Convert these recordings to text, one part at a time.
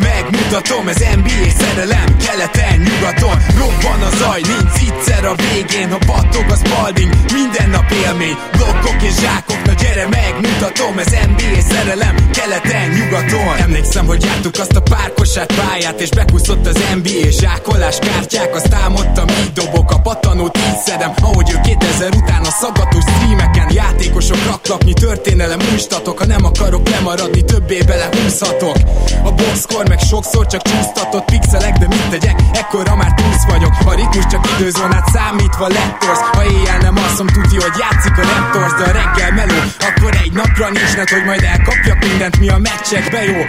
megmutatom Ez NBA szerelem, keleten, nyugaton Robban a zaj, nincs egyszer a végén Ha battog a spalding, minden nap élmény Blokkok és zsákok, gyere megmutatom Ez NBA szerelem, keleten, nyugaton. Emlékszem, hogy jártuk azt a párkosát pályát És bekuszott az NBA zsákolás kártyák. Azt álmodtam, így dobok a patanót, így szedem Ahogy ő 2000 után a szaggatós streameken Játékosok raklapnyi történelem. Újstatok Ha nem akarok lemaradni, többé bele húzhatok A boxkor meg sokszor csak csúsztatott pixelek De mit tegyek, ekkora már túsz vagyok. A ritmus csak időzónát számítva lettorsz Ha éjjel nem alszom, tudja, hogy játszik a Raptors De a reggel meló, akkor egy napra nincs net, hogy majd elkapjak mindent, mi a meccsekbe jó.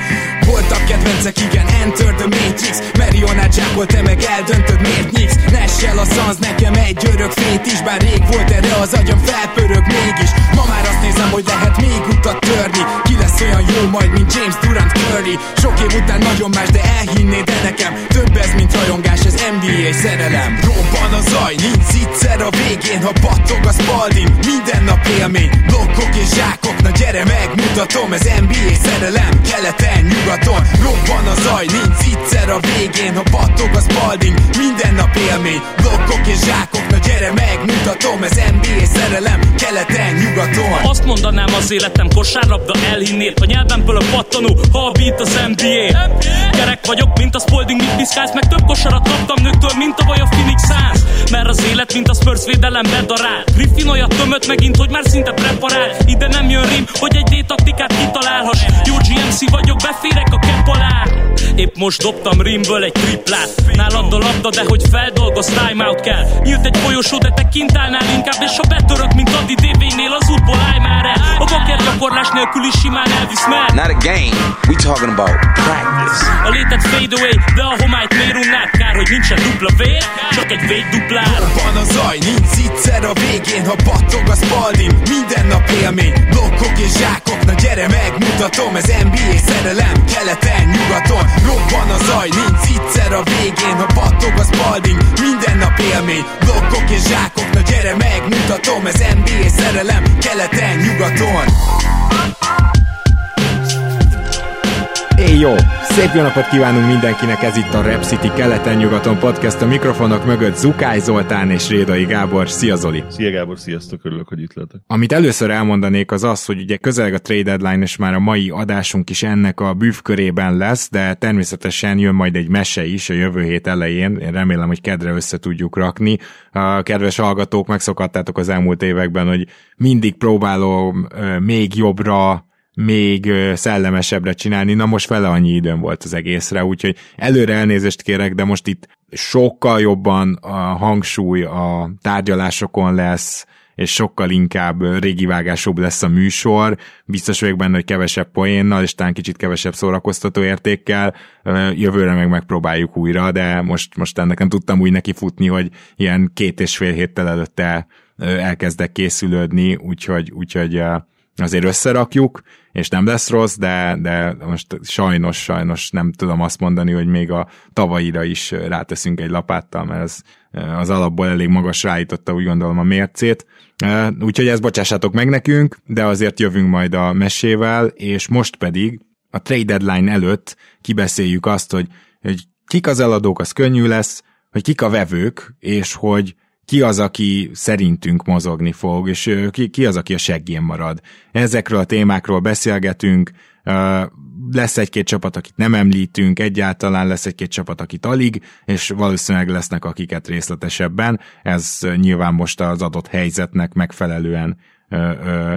Voltak kedvencek, igen, Enter the Matrix. Marionát zsákol, te meg eldöntöd, miért nyíksz. Nessel a szansz, nekem egy örök fét is Bár rég volt erre az agyam felpörög mégis. Ma már azt nézem, hogy lehet még utat törni. Ki lesz olyan jó majd, mint James Durant Curry. Sok év után nagyon más, de elhinnéd de nekem Több ez, mint rajongás, ez NBA szerelem. Robban a zaj, nincs egyszer a végén Ha battog a spalding, minden nap élmény Blokkok és zsákok, na gyere megmutatom. Ez NBA szerelem, keleten, nyugaton. Robban a zaj, nincs egyszer a végén. Ha battog a spalding, minden nap élmény. Blokkok és zsákok, gyere megmutatom Ez NBA szerelem, keleten, nyugaton. Azt mondanám az életem kosárlabda elhinnél A nyelvemből a pattanó, ha a beat az NBA Gyerek vagyok, mint a Spalding, mit piszkálsz Meg több kosarat kaptam nőktől, mint a vaj a Phoenix Suns. Mert az élet, mint a Spurs védelem bedarál. Griffin olyat tömött megint, hogy már szinte preparál. Ide nem jön rim, hogy egy D-taktikát kitalálhass. Jó GMC vagyok, beférek a kepp alá. Épp most dobtam rimből egy triplát. Nálad a labda, de hogy feldolgoz, timeout kell. Nyílt egy folyosó, de te kint állnál inkább És ha betörök, mint Adi DV-nél, az útból állj már el. A baker gyakorlás nélkül is simán elvisz mer Not a game, we talking about practice. A létet fade away, de a homályt miért unnád? Kár, hogy nincsen dupla vér, csak egy véd duplár Van a zaj, nincs egyszer a végén Ha battog a spalding, minden nap élmény Blokkok és zsákok, na gyere megmutatom Ez NBA szerelem, keleten, nyugaton. Robban a zaj, nincs egyszer a végén Ha battog a spalding, minden nap élmény Blokkok és zsákok, na gyere megmutatom Ez NBA szerelem, keleten, nyugaton Éj jó! Szép jó napot kívánunk mindenkinek, ez itt a Rep City keleten-nyugaton podcast, a mikrofonok mögött Zukály Zoltán és Rédai Gábor. Szia Zoli! Szia Gábor, sziasztok, örülök, hogy itt lehetek. Amit először elmondanék az az, hogy ugye közeleg a trade deadline, és már a mai adásunk is ennek a bűvkörében lesz, de természetesen jön majd egy mese is a jövő hét elején, én remélem, hogy kedre össze tudjuk rakni. Kedves hallgatók, megszokhattátok az elmúlt években, hogy mindig próbálom még jobbra, még szellemesebbre csinálni, na most fele annyi időm volt az egészre, úgyhogy előre elnézést kérek, de most itt sokkal jobban a hangsúly a tárgyalásokon lesz, és sokkal inkább régivágásúbb lesz a műsor, biztos vagyok benne, hogy kevesebb poénnal, és talán kicsit kevesebb szórakoztató értékkel, jövőre meg megpróbáljuk újra, de most, most ennek nem tudtam úgy neki futni, hogy ilyen két és fél héttel előtte elkezdek készülődni, úgyhogy, úgyhogy azért összerakjuk, és nem lesz rossz, de, de most sajnos, sajnos nem tudom azt mondani, hogy még a tavaira is ráteszünk egy lapáttal, mert az, az alapból elég magas ráította, úgy gondolom a mércét. Úgyhogy ezt bocsássátok meg nekünk, de azért jövünk majd a mesével, és most pedig a trade deadline előtt kibeszéljük azt, hogy, hogy kik az eladók, az könnyű lesz, hogy kik a vevők, és hogy ki az, aki szerintünk mozogni fog, és ki, ki az, aki a seggén marad. Ezekről a témákról beszélgetünk, lesz egy-két csapat, akit nem említünk, egyáltalán lesz egy-két csapat, akit alig, és valószínűleg lesznek akiket részletesebben. Ez nyilván most az adott helyzetnek megfelelően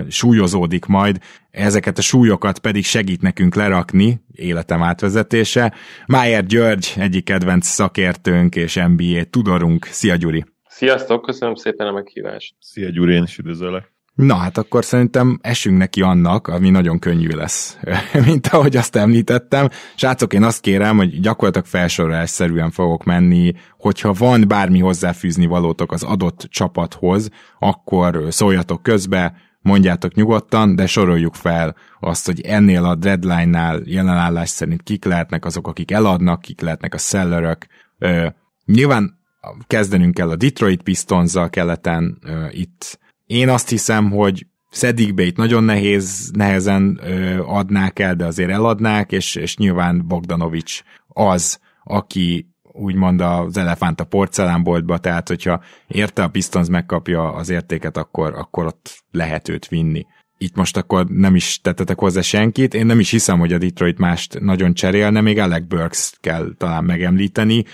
súlyozódik majd, ezeket a súlyokat pedig segít nekünk lerakni, életem átvezetése. Májer György, egyik kedvenc szakértőnk és NBA tudorunk. Szia Gyuri! Sziasztok, köszönöm szépen a meghívást. Szia Gyuri, én is üdvözöllek. Na hát akkor szerintem esünk neki annak, ami nagyon könnyű lesz, mint ahogy azt említettem. Srácok, én azt kérem, hogy gyakorlatilag felsorolásszerűen fogok menni, hogyha van bármi hozzáfűzni valótok az adott csapathoz, akkor szóljatok közbe, mondjátok nyugodtan, de soroljuk fel azt, hogy ennél a deadline-nál jelenállás szerint kik lehetnek azok, akik eladnak, kik lehetnek a sellerök. Ö, nyilván kezdenünk kell a Detroit Pistons-zal keleten itt. Én azt hiszem, hogy Szedik Bate nagyon nehéz, nehezen adnák el, de azért eladnák, és, és nyilván Bogdanovics az, aki úgymond az elefánt a porcelánboltba, tehát hogyha érte a Pistons megkapja az értéket, akkor, akkor ott lehet őt vinni itt most akkor nem is tettetek hozzá senkit. Én nem is hiszem, hogy a Detroit mást nagyon cserélne, még Alec Burks kell talán megemlíteni.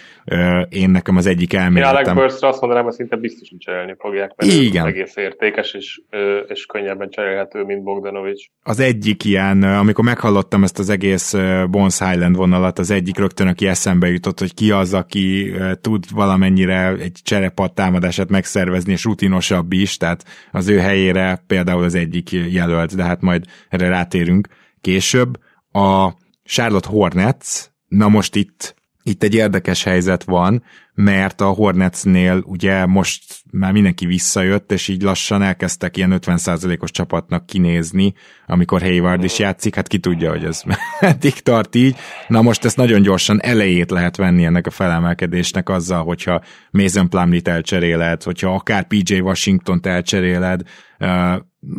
Én nekem az egyik elméletem... Én Alec Burks-ra azt mondanám, hogy szinte biztos, hogy cserélni fogják, mert Igen. egész értékes és, és könnyebben cserélhető, mint Bogdanovics. Az egyik ilyen, amikor meghallottam ezt az egész Bones Highland vonalat, az egyik rögtön, aki eszembe jutott, hogy ki az, aki tud valamennyire egy cserepat támadását megszervezni, és rutinosabb is, tehát az ő helyére például az egyik jelölt, de hát majd erre rátérünk később. A Charlotte Hornets, na most itt itt egy érdekes helyzet van, mert a Hornetsnél ugye most már mindenki visszajött, és így lassan elkezdtek ilyen 50%-os csapatnak kinézni, amikor Hayward is játszik, hát ki tudja, hogy ez meddig tart így. Na most ezt nagyon gyorsan elejét lehet venni ennek a felemelkedésnek azzal, hogyha Mason Plumlee-t elcseréled, hogyha akár PJ Washington-t elcseréled,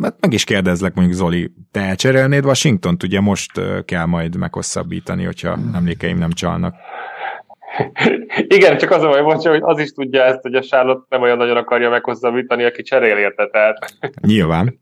hát meg is kérdezlek mondjuk Zoli, te elcserélnéd Washington-t? Ugye most kell majd meghosszabbítani, hogyha emlékeim nem csalnak. Igen, csak az a baj, hogy az is tudja ezt, hogy a Charlotte nem olyan nagyon akarja meghosszabbítani, aki cserél érte, tehát. Nyilván.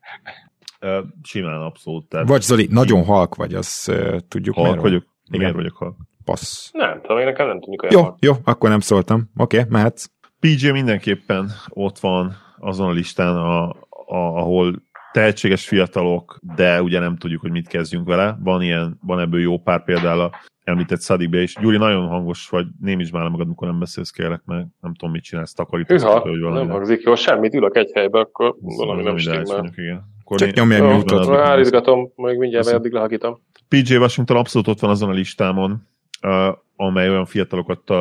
Simán abszolút. Tehát... Vagy Zoli, nagyon halk vagy, azt uh, tudjuk. Halk vagyok? Igen. Miért vagyok halk? Passz. Nem tudom, én nekem nem tűnik olyan Jó, halk. jó, akkor nem szóltam. Oké, okay, mehetsz. PJ mindenképpen ott van azon a listán, a, a, ahol tehetséges fiatalok, de ugye nem tudjuk, hogy mit kezdjünk vele. Van ilyen, van ebből jó pár például említett Szadikbe is. Gyuri, nagyon hangos vagy, is már magad, amikor nem beszélsz, kérlek, mert nem tudom, mit csinálsz, takarítasz. Hűha, hogy valami. nem hangzik jó, semmit, ülök egy helybe, akkor valami nem stimmel. Csak nyomj egy minutot. Állítgatom, majd mindjárt addig lehakítom. PJ Washington abszolút ott van azon a listámon, amely olyan fiatalokat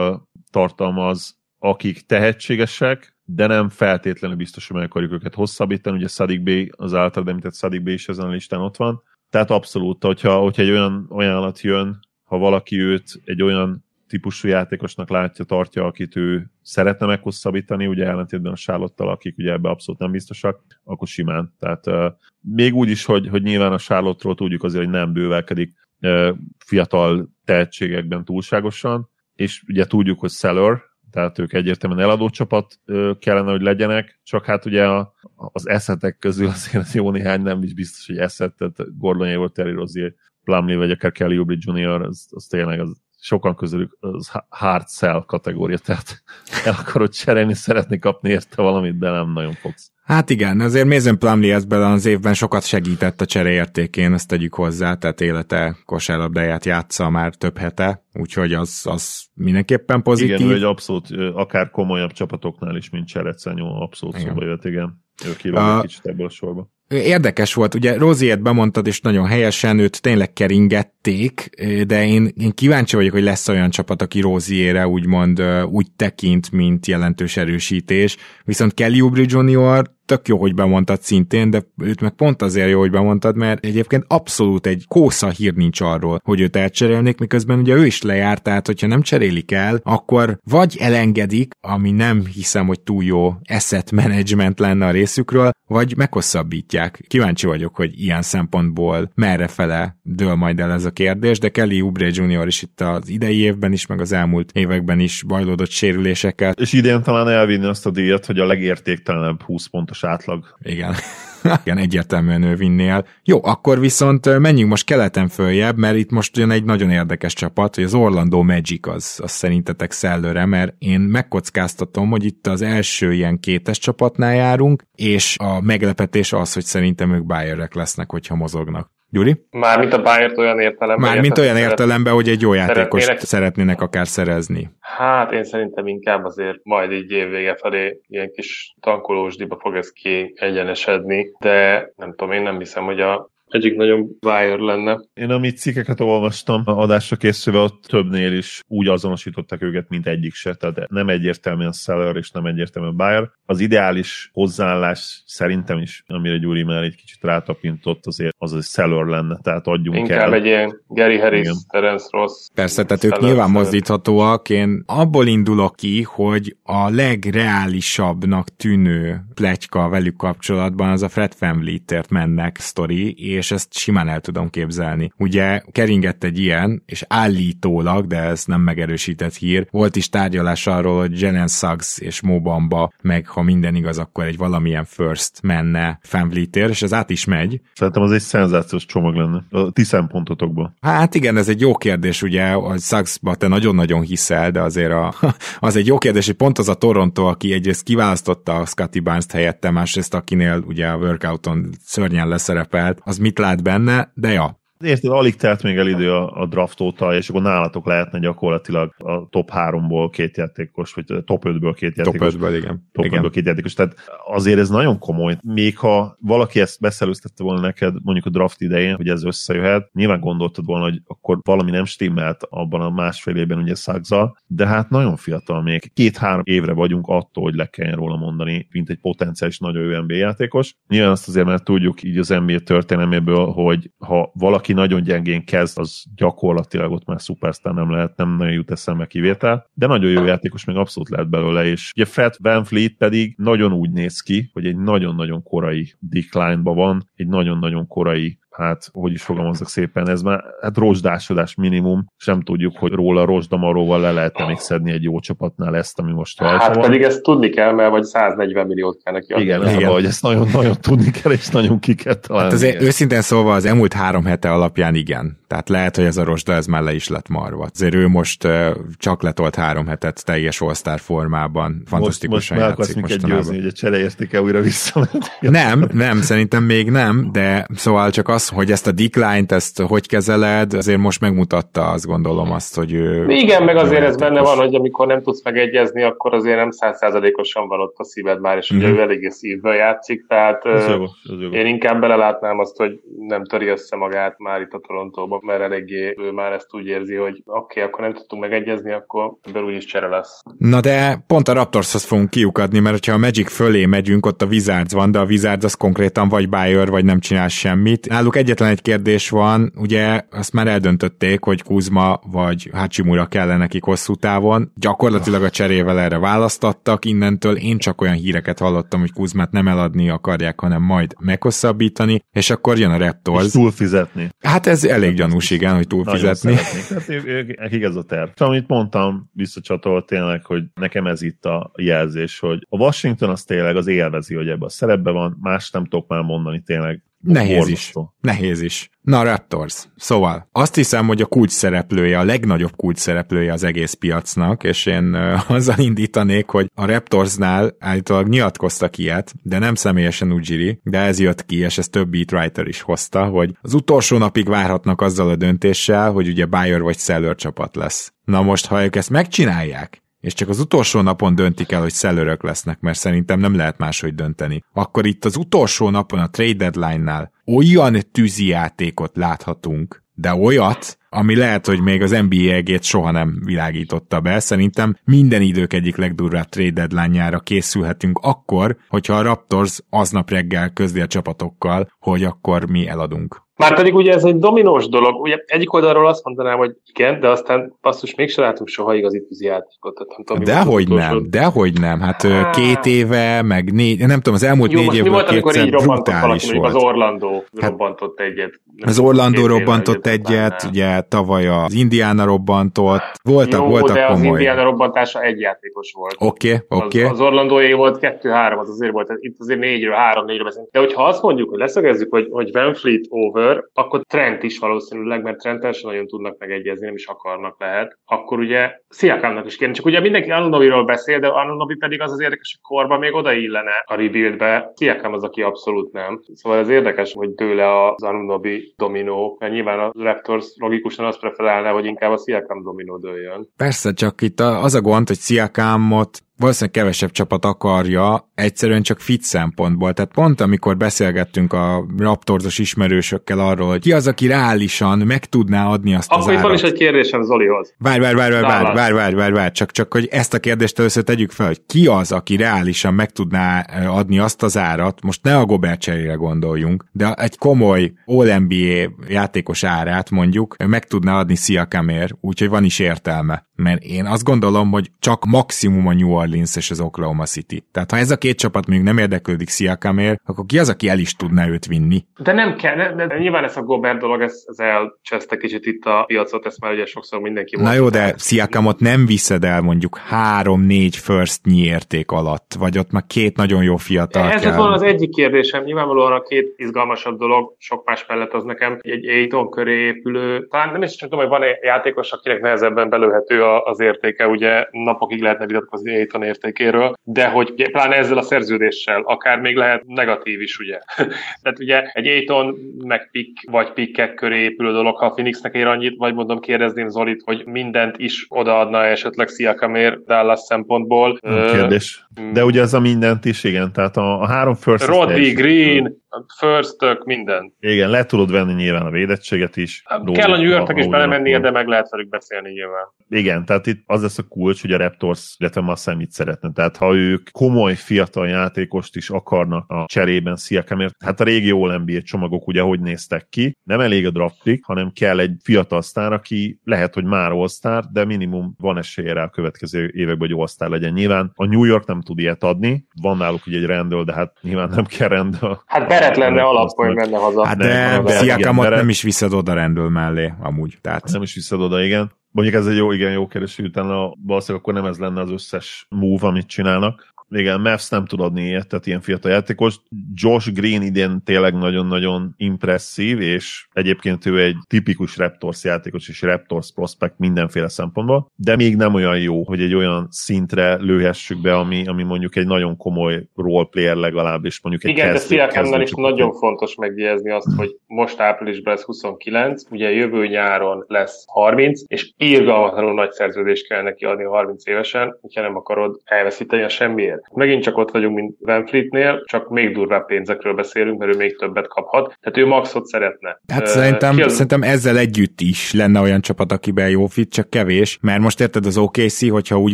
tartalmaz, akik tehetségesek, de nem feltétlenül biztos, hogy meg akarjuk őket hosszabbítani. Ugye Sadik B, az által említett Sadik B is ezen a listán ott van. Tehát abszolút, hogyha, hogyha egy olyan ajánlat jön, ha valaki őt egy olyan típusú játékosnak látja, tartja, akit ő szeretne meghosszabbítani, ugye ellentétben a Sárlottal, akik ugye ebbe abszolút nem biztosak, akkor simán. Tehát uh, még úgy is, hogy, hogy nyilván a Sárlottról tudjuk azért, hogy nem bővelkedik uh, fiatal tehetségekben túlságosan, és ugye tudjuk, hogy Seller, tehát ők egyértelműen eladó csapat kellene, hogy legyenek, csak hát ugye a, az eszetek közül azért jó néhány nem is biztos, hogy eszet, tehát Gordon Hayward, Terry Rozier, Plumlee vagy akár Kelly Oubre Jr., az, az tényleg az sokan közülük az hard sell kategória, tehát el akarod cserélni, szeretni kapni érte valamit, de nem nagyon fogsz. Hát igen, azért Mason Plumlee ebben az évben sokat segített a cseréértékén, ezt tegyük hozzá, tehát élete kosárlabdáját játsza már több hete, úgyhogy az, az mindenképpen pozitív. Igen, hogy abszolút, akár komolyabb csapatoknál is, mint Cserecenyó, abszolút igen. szóba jött, igen. Ő kilóg egy kicsit ebből a sorba. Érdekes volt, ugye Roziet bemondtad, és nagyon helyesen őt tényleg keringették, de én, én kíváncsi vagyok, hogy lesz olyan csapat, aki Roziére úgymond úgy tekint, mint jelentős erősítés, viszont Kelly Oubre Jr tök jó, hogy bemondtad szintén, de őt meg pont azért jó, hogy bemondtad, mert egyébként abszolút egy kósza hír nincs arról, hogy őt elcserélnék, miközben ugye ő is lejárt, tehát hogyha nem cserélik el, akkor vagy elengedik, ami nem hiszem, hogy túl jó asset management lenne a részükről, vagy meghosszabbítják. Kíváncsi vagyok, hogy ilyen szempontból merre fele dől majd el ez a kérdés, de Kelly Oubre Jr. is itt az idei évben is, meg az elmúlt években is bajlódott sérülésekkel. És idén talán elvinni azt a díjat, hogy a legértéktelenebb 20 pontos átlag. Igen. Igen, egyértelműen ő vinnél. Jó, akkor viszont menjünk most keleten följebb, mert itt most jön egy nagyon érdekes csapat, hogy az Orlando Magic az, az szerintetek szellőre, mert én megkockáztatom, hogy itt az első ilyen kétes csapatnál járunk, és a meglepetés az, hogy szerintem ők Bayerek lesznek, hogyha mozognak. Gyuri? Mármint a Bayern olyan értelemben. Mármint olyan értelemben, hogy egy jó játékos szeretnének, szeretnének akár szerezni. Hát én szerintem inkább azért majd így évvége felé ilyen kis tankolósdiba fog ez ki egyenesedni, de nem tudom, én nem hiszem, hogy a egyik nagyon wire lenne. Én amit cikkeket olvastam a adásra készülve, ott többnél is úgy azonosították őket, mint egyik se, tehát nem egyértelműen seller és nem egyértelműen buyer. Az ideális hozzáállás szerintem is, amire Gyuri már egy kicsit rátapintott, azért az egy seller lenne, tehát adjunk Inkább el. egy ilyen Gary Harris, Igen. Terence Ross. Persze, tehát ők nyilván mozdíthatóak. Én abból indulok ki, hogy a legreálisabbnak tűnő pletyka velük kapcsolatban az a Fred Van mennek sztori, és ezt simán el tudom képzelni. Ugye keringett egy ilyen, és állítólag, de ez nem megerősített hír, volt is tárgyalás arról, hogy Jelen Suggs és Mobamba, meg ha minden igaz, akkor egy valamilyen first menne Fanvleetér, és ez át is megy. Szerintem az egy szenzációs csomag lenne. A ti szempontotokban. Hát igen, ez egy jó kérdés, ugye, a Suggsba te nagyon-nagyon hiszel, de azért a, az egy jó kérdés, hogy pont az a Toronto, aki egyrészt kiválasztotta a Scotty Barnes-t helyette, másrészt akinél ugye a workouton szörnyen leszerepelt, az mit lát benne, de ja, Érted, alig telt még el idő a, a draft óta, és akkor nálatok lehetne gyakorlatilag a top 3-ból két játékos, vagy a top 5-ből két játékos. Top 5-ből, igen. Top igen. 5-ből két játékos. Tehát azért ez nagyon komoly. Még ha valaki ezt beszelőztette volna neked mondjuk a draft idején, hogy ez összejöhet, nyilván gondoltad volna, hogy akkor valami nem stimmelt abban a másfél évben ugye Szagzal, de hát nagyon fiatal még. Két-három évre vagyunk attól, hogy le kelljen róla mondani, mint egy potenciális nagyon jó NBA játékos. Nyilván azt azért, mert tudjuk így az NBA történelméből, hogy ha valaki aki nagyon gyengén kezd, az gyakorlatilag ott már szupersztár nem lehet, nem nagyon jut eszembe kivétel, de nagyon jó játékos még abszolút lehet belőle, és ugye Fat Van Fleet pedig nagyon úgy néz ki, hogy egy nagyon-nagyon korai decline-ba van, egy nagyon-nagyon korai hát hogy is fogalmazok szépen, ez már hát rozsdásodás minimum, sem tudjuk, hogy róla rozsdamaróval le lehet még szedni egy jó csapatnál ezt, ami most rajta Hát van. pedig ezt tudni kell, mert vagy 140 milliót kell neki adni. Igen, Igen. hogy ezt nagyon-nagyon tudni kell, és nagyon ki kell találni. Hát azért őszintén szólva az elmúlt három hete alapján igen. Tehát lehet, hogy ez a rosda ez már le is lett marva. Azért ő most uh, csak letolt három hetet teljes all formában. most, most Fantasztikusan meg akarsz játszik mostanában. győzni, hogy a csereértéke újra visszament. Nem, nem, szerintem még nem, de szóval csak az, hogy ezt a decline-t, ezt hogy kezeled, azért most megmutatta azt gondolom azt, hogy ő... Igen, meg azért jó ez benne van, hogy amikor nem tudsz megegyezni, akkor azért nem százszázalékosan van ott a szíved már, és ugye Mhm. ő eléggé szívből játszik, tehát Ez jogos, ez jogos. én inkább belelátnám azt, hogy nem töri össze magát már itt a Torontóban, mert eléggé ő már ezt úgy érzi, hogy oké, okay, akkor nem tudtunk megegyezni, akkor ebből úgyis csere lesz. Na de pont a Raptorshoz fogunk kiukadni, mert ha a Magic fölé megyünk, ott a Wizards van, de a Wizards az konkrétan vagy Bayer, vagy nem csinál semmit. Náluk egyetlen egy kérdés van, ugye azt már eldöntötték, hogy Kuzma vagy Hachimura kellene nekik hosszú távon. Gyakorlatilag a cserével erre választattak, innentől én csak olyan híreket hallottam, hogy Kuzmát nem eladni akarják, hanem majd meghosszabbítani, és akkor jön a És Raptors. túlfizetni. Hát ez elég gyanús, igen, hogy túlfizetni. Tehát ők, ez a terv. És amit mondtam, visszacsatolt tényleg, hogy nekem ez itt a jelzés, hogy a Washington az tényleg az élvezi, hogy ebbe a szerepbe van, más nem tudok már mondani tényleg. Nehéz is. Nehéz is. Na, Raptors. Szóval, azt hiszem, hogy a kulcs szereplője, a legnagyobb kulcs szereplője az egész piacnak, és én ö, azzal indítanék, hogy a Raptorsnál állítólag nyilatkoztak ilyet, de nem személyesen Ujiri, de ez jött ki, és ezt több beatwriter is hozta, hogy az utolsó napig várhatnak azzal a döntéssel, hogy ugye Bayer vagy Seller csapat lesz. Na most, ha ők ezt megcsinálják, és csak az utolsó napon döntik el, hogy szelőrök lesznek, mert szerintem nem lehet máshogy dönteni. Akkor itt az utolsó napon a trade deadline-nál olyan tűzi játékot láthatunk, de olyat, ami lehet, hogy még az NBA egét soha nem világította be. Szerintem minden idők egyik legdurvább trade deadline-jára készülhetünk akkor, hogyha a Raptors aznap reggel közli a csapatokkal, hogy akkor mi eladunk. Már pedig ugye ez egy dominós dolog. Ugye egyik oldalról azt mondanám, hogy igen, de aztán basszus, mégsem látunk soha igazi tűzi játékot. Nem tudom, az Dehogy utolsó- nem, dehogy nem. Hát ö, Á. két éve, meg négy, nem tudom, az elmúlt Jó, négy évből volt, amikor így robbantott valaki, brutális mondjuk volt. az Orlandó Hát, robbantott egyet. Az Orlandó évvel robbantott egyet egyet, ugye tavaly az Indiana robbantott, voltak, Jó, voltak de az komoly. Indiana robbantása egy játékos volt. Oké, oké. Az, az Orlandóé volt 2-3, az azért volt, itt azért 4-ről 3-4-ről beszélünk. De hogyha azt mondjuk, hogy leszögezzük, hogy, hogy Van Fleet over, akkor Trent is valószínűleg, mert Trent sem nagyon tudnak megegyezni, nem is akarnak lehet, akkor ugye Sziakámnak is kéne. Csak ugye mindenki Anunobiról beszél, de Anunobi pedig az az érdekes, hogy korban még oda illene a rebuildbe. Sziakám az, aki abszolút nem. Szóval ez érdekes, hogy tőle az Anunobi dominó, mert nyilván a Raptors logikusan azt preferálná, hogy inkább a Sziakám dominó dőljön. Persze, csak itt az a gond, hogy Sziakámot valószínűleg kevesebb csapat akarja, egyszerűen csak fit szempontból. Tehát pont amikor beszélgettünk a Raptorsos ismerősökkel arról, hogy ki az, aki reálisan meg tudná adni azt az Akkor van árat. is egy kérdésem Zolihoz. Várj, várj, várj, várj, várj, Dallas. várj, várj, várj, várj, csak, csak hogy ezt a kérdést először tegyük fel, hogy ki az, aki reálisan meg tudná eh, adni azt az árat, most ne a Gobert cserére gondoljunk, de egy komoly All-NBA játékos árát mondjuk meg tudná adni Siakamért, úgyhogy van is értelme. Mert én azt gondolom, hogy csak maximum a New Orleans és az Oklahoma City. Tehát ha ez a két csapat mondjuk nem érdeklődik Sziakamért, akkor ki az, aki el is tudná őt vinni? De nem kell, ne, de nyilván ez a Gobert dolog, ez, ez elcseszte kicsit itt a piacot, ezt már ugye sokszor mindenki Na jó, de Sziakamot nem viszed el mondjuk három-négy first érték alatt, vagy ott már két nagyon jó fiatal Ez van az egyik kérdésem, nyilvánvalóan a két izgalmasabb dolog, sok más mellett az nekem egy Aiton köré épülő, talán nem is csak tudom, hogy van egy játékos, akinek nehezebben belőhető az értéke, ugye napokig lehetne vitatkozni Aiton értékéről, de hogy pláne ezzel a szerződéssel, akár még lehet negatív is, ugye. Tehát ugye egy Aiton meg pick vagy pickek köré épülő dolog, ha a Phoenixnek ér annyit, vagy mondom kérdezném Zolit, hogy mindent is odaadna esetleg Sziakamér Dallas szempontból. Kérdés. De ugye ez a mindent is, igen, tehát a, a három first Roddy, Green, first minden. Igen, le tudod venni nyilván a védettséget is. Róla, Kell a New Yorknak is belemennie, de meg lehet velük beszélni nyilván. Igen, tehát itt az lesz a kulcs, hogy a Raptors, illetve Massa mit szeretne. Tehát ha ők komoly fiatal játékost is akarnak a cserében Sziakamért, hát a régi All NBA csomagok ugye hogy néztek ki, nem elég a draft pick, hanem kell egy fiatal sztár, aki lehet, hogy már all de minimum van esélye rá a következő években, hogy all legyen. Nyilván a New York nem tud ilyet adni, van náluk ugye egy rendől, de hát nyilván nem kell rendel. Hát Beret lenne alap, hogy menne haza. Hát de Sziakamot nem is viszed oda rendől mellé, amúgy. Tehát. Nem is viszed oda, igen. Mondjuk ez egy jó, igen, jó kereső, hogy utána valószínűleg akkor nem ez lenne az összes move, amit csinálnak igen, Mavs nem tud adni ilyet, tehát ilyen fiatal játékos. Josh Green idén tényleg nagyon-nagyon impresszív, és egyébként ő egy tipikus Raptors játékos, és Raptors prospect mindenféle szempontból, de még nem olyan jó, hogy egy olyan szintre lőhessük be, ami, ami mondjuk egy nagyon komoly roleplayer legalább, és mondjuk egy Igen, de Sziakámnál is nagyon fontos megjegyezni azt, hogy most áprilisban ez 29, ugye jövő nyáron lesz 30, és írgalmatlanul nagy szerződést kell neki adni 30 évesen, hogyha nem akarod elveszíteni a semmiért. Megint csak ott vagyunk, mint Van Fleetnél, csak még durvább pénzekről beszélünk, mert ő még többet kaphat. Tehát ő maxot szeretne. Hát uh, szerintem, az... szerintem ezzel együtt is lenne olyan csapat, akiben jó fit, csak kevés, mert most érted az OKC, hogyha úgy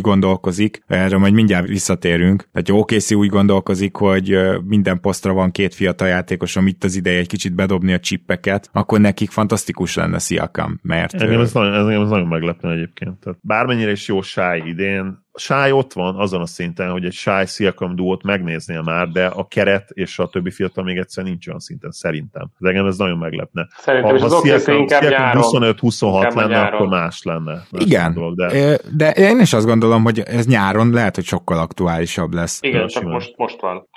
gondolkozik, erről majd mindjárt visszatérünk, tehát OKC úgy gondolkozik, hogy minden posztra van két fiatal játékos, amit az ideje egy kicsit bedobni a csippeket, akkor nekik fantasztikus lenne Siakam, mert... Engem ez nagyon, engem ez nagyon meglepne egyébként. Tehát bármennyire is jó sáj idén, Sáj ott van azon a szinten, hogy egy Sáj Siakam duót megnéznél már, de a keret és a többi fiatal még egyszer nincs olyan szinten, szerintem. De engem ez nagyon meglepne. Szerintem ha, ha az Siakam, Siakam 25-26 lenne, nyáron. akkor más lenne. Más Igen, dolog, de... de én is azt gondolom, hogy ez nyáron lehet, hogy sokkal aktuálisabb lesz. Igen, csak most, most van.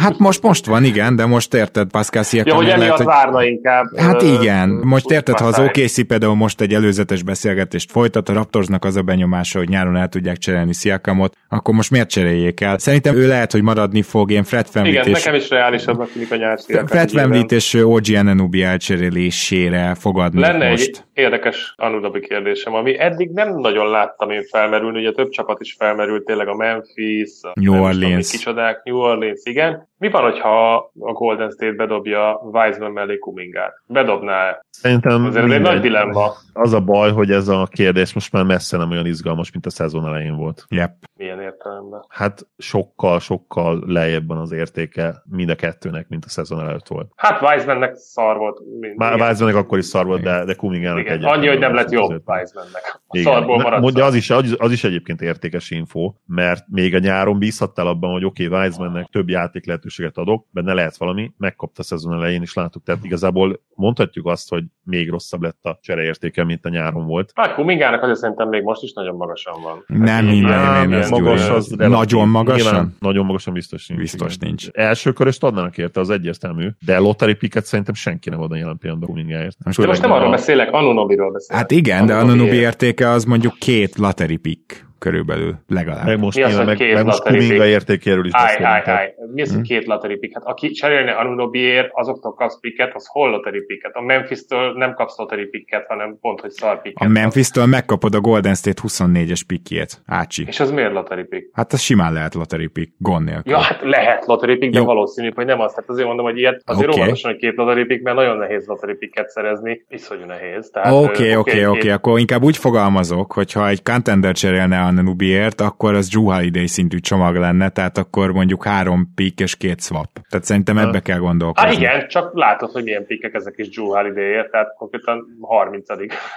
hát most, most van, igen, de most érted, Pascal Siakam. Ja, hogy emiatt hogy... várna inkább. Hát igen, most érted, ha az OKC például most egy előzetes beszélgetést folytat, a Raptorsnak az a benyomása, hogy nyáron el tudják cserélni cserélni Sziakamot, akkor most miért cseréljék el? Szerintem ő lehet, hogy maradni fog, én Fred Van Igen, és... nekem is reálisabbnak tűnik a nyár Fred Van és OG Anunobi elcserélésére fogadni Lenne most. egy érdekes Anunobi kérdésem, ami eddig nem nagyon láttam én felmerülni, ugye több csapat is felmerült, tényleg a Memphis, a New Orleans. kicsodák, New Orleans, igen. Mi van, hogyha a Golden State bedobja Wiseman mellé Kumingát? Bedobná-e? Szerintem Azért ez egy nagy dilemma. Az a baj, hogy ez a kérdés most már messze nem olyan izgalmas, mint a szezon elején volt. Yep. Milyen értelemben? Hát sokkal, sokkal lejjebb van az értéke mind a kettőnek, mint a szezon előtt volt. Hát Wisemannek szar volt. Már Wisemannek akkor is szar volt, de, de Kumingának egy. Annyi, hogy nem lett jobb Wisemannek. Szarból maradt. De az is, az, az is egyébként értékes info, mert még a nyáron bízhattál abban, hogy oké, okay, Wisemannek több játék lehetőséget adok, benne lehet valami, megkapta a szezon elején, és láttuk, tehát igazából mondhatjuk azt, hogy még rosszabb lett a csereértéke, mint a nyáron volt. Hát Kumingának azért szerintem még most is nagyon magasan van. Nem, hát, nem, magas, az nagyon magasan? Nyilván, nagyon magasan biztos nincs. Biztos igen. nincs. Első köröst adnának érte, az egyértelmű, de lottery picket szerintem senki nem adna jelen pillanatban Kumingáért. Most, de most nem arról beszélek, Anunobiról beszélek. Hát igen, de Anunobi értéke az mondjuk két lottery pick körülbelül legalább. Meg most, Mi az, meg, meg most Kuminga értékéről is. Áj, áj, áj. Mi az, hogy hm? két lottery picket? Aki cserélne Anunobiért, azoktól kapsz picket, az hol lottery picket? A Memphis-től nem kapsz lottery picket, hanem pont, hogy szar picket. A Memphis-től megkapod a Golden State 24-es pickjét, Ácsi. És az miért lottery pick? Hát az simán lehet lottery pick, gond nélkül. Ja, hát lehet lottery pick, de Jó. valószínű, hogy nem az. Hát azért mondom, hogy ilyet azért okay. óvatosan, hogy két lottery pick, mert nagyon nehéz lottery picket szerezni, iszonyú nehéz. Oké, oké, oké, akkor inkább úgy fogalmazok, hogyha egy contender cserélne Anunobiért, akkor az Drew Holiday szintű csomag lenne, tehát akkor mondjuk három pick és két swap. Tehát szerintem ebbe kell gondolkozni. Hát igen, csak látod, hogy milyen pikkek ezek is Drew Holiday-ért, tehát konkrétan 30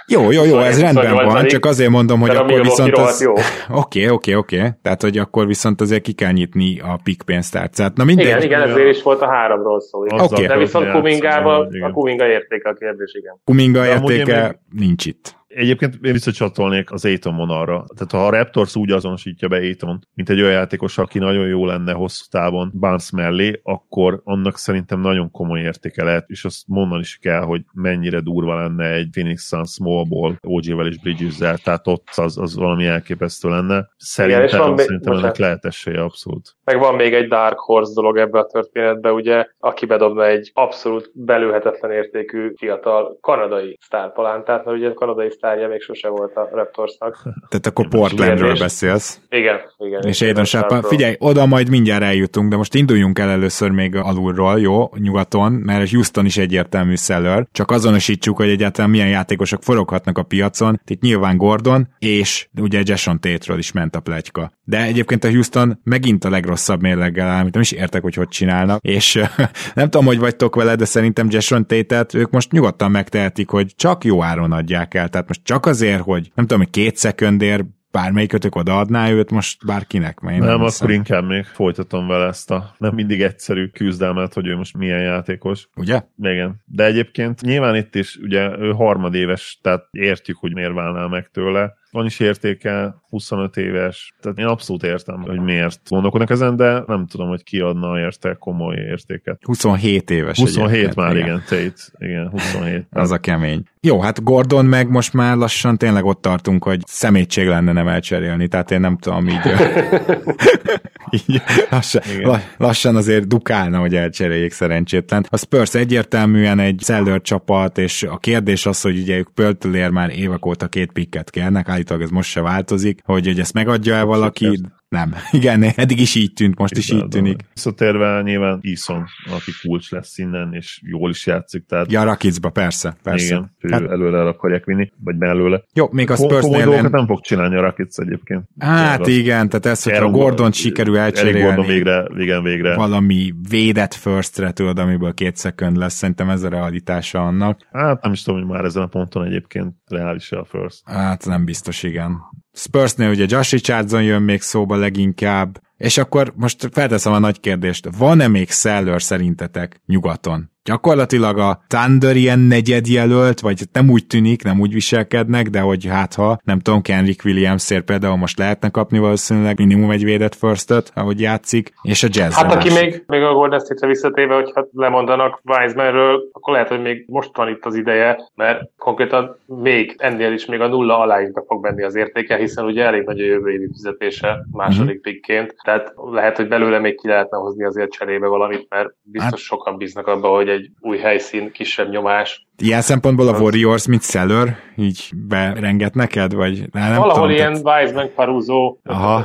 Jó, jó, jó, ez rendben van, csak azért mondom, hogy akkor viszont az... Oké, oké, oké. Tehát, hogy akkor viszont azért ki kell nyitni a pick pénztárcát. Na mindegy. Igen, igen, ezért is volt a háromról szó. Oké. Okay. De viszont Kumingával, a Kuminga értéke a kérdés, igen. Kuminga értéke nincs itt. Egyébként én visszacsatolnék az Aiton vonalra. Tehát ha a Raptors úgy azonosítja be Aiton, mint egy olyan játékos, aki nagyon jó lenne hosszú távon Barnes mellé, akkor annak szerintem nagyon komoly értéke lehet, és azt mondani is kell, hogy mennyire durva lenne egy Phoenix Suns small ball OG-vel és Bridges-zel, tehát ott az, az valami elképesztő lenne. Szerintem, és van még- szerintem ennek bocsánat. lehet esélye abszolút. Meg van még egy Dark Horse dolog ebbe a történetbe, ugye, aki bedobna egy abszolút belőhetetlen értékű fiatal kanadai sztárpalántát, mert ugye a kanadai sztárja még sose volt a Raptorsnak. Tehát akkor Portlandről beszélsz. Igen, igen. És Aiden Sharp, figyelj, oda majd mindjárt eljutunk, de most induljunk el először még alulról, jó, nyugaton, mert Houston is egyértelmű seller, csak azonosítsuk, hogy egyáltalán milyen játékosok foroghatnak a piacon. Itt nyilván Gordon, és ugye Jason Tate-ről is ment a pletyka. De egyébként a Houston megint a legrosszabb mérleggel áll, amit nem is értek, hogy hogy csinálnak, és nem tudom, hogy vagytok vele, de szerintem Jason Tate-et ők most nyugodtan megtehetik, hogy csak jó áron adják el, tehát most csak azért, hogy nem tudom, hogy két szekundér bármelyikötök odaadná őt most bárkinek, mert Nem, hiszem. akkor inkább még folytatom vele ezt a nem mindig egyszerű küzdelmet, hogy ő most milyen játékos. Ugye? Igen. De egyébként nyilván itt is, ugye ő harmadéves, tehát értjük, hogy miért válnál meg tőle. Van is értéke, 25 éves, tehát én abszolút értem, hogy miért gondolkodnak ezen, de nem tudom, hogy ki adna érte komoly értéket. 27 éves 27 egyébként, már, igen, Tate, igen, 27. Az a kemény. Jó, hát Gordon meg most már lassan tényleg ott tartunk, hogy szemétség lenne nem elcserélni, tehát én nem tudom így, így lassan, Igen. la- lassan azért dukálna, hogy elcseréljék szerencsétlen. A Spurs egyértelműen egy seller csapat, és a kérdés az, hogy ugye ők Pöltölér már évek óta két pikket kérnek, állítólag ez most se változik, hogy, hogy ezt megadja-e valaki, nem. Igen, eddig is így tűnt, most is így tűnik. Visszatérve nyilván Ison, aki kulcs lesz innen, és jól is játszik, tehát Ja, Rakicba, persze, persze. igen, ő Hát, előle el akarják vinni, vagy belőle. jó, még a Komoly Spursnél dolgokat én- nem fog csinálni a Rakic egyébként. Hát Azt- igen, tehát ez, hogyha Gordon sikerül Eric Gordon elcserélni végre, igen, végre. valami védett firstre, tudod, amiből két szekund lesz, szerintem ez a realitása annak. Hát nem is tudom, hogy már ezen a ponton egyébként reális a first. Hát nem biztos, igen. Spursnél ugye Josh Richardson jön még szóba leginkább, és akkor most felteszem a nagy kérdést, van-e még seller szerintetek nyugaton? Gyakorlatilag a Thunder ilyen negyedjelölt, vagy nem úgy tűnik, nem úgy viselkednek, de hogy hát ha, nem tudom, Kenrick Williamsért például most lehetne kapni valószínűleg minimum egy védett firstöt, ahogy játszik, és a jazz Hát aki még, még a Golden State-re visszatéve, hogyha lemondanak Wisemanről, akkor lehet, hogy még most van itt az ideje, mert konkrétan még ennél is még a nulla alá is be fog menni az értéke, hiszen ugye elég nagy a jövő évi fizetése második Mhm. pickként, tehát lehet, hogy belőle még ki lehetne hozni azért cserébe valamit, mert biztos Hát- sokan bíznak abba, hogy egy új helyszín, kisebb nyomás. Ilyen szempontból a Warriors, mint seller, így berenget neked, vagy nem, nem Valahol tudom, ilyen tehát, Wiseman, Caruso,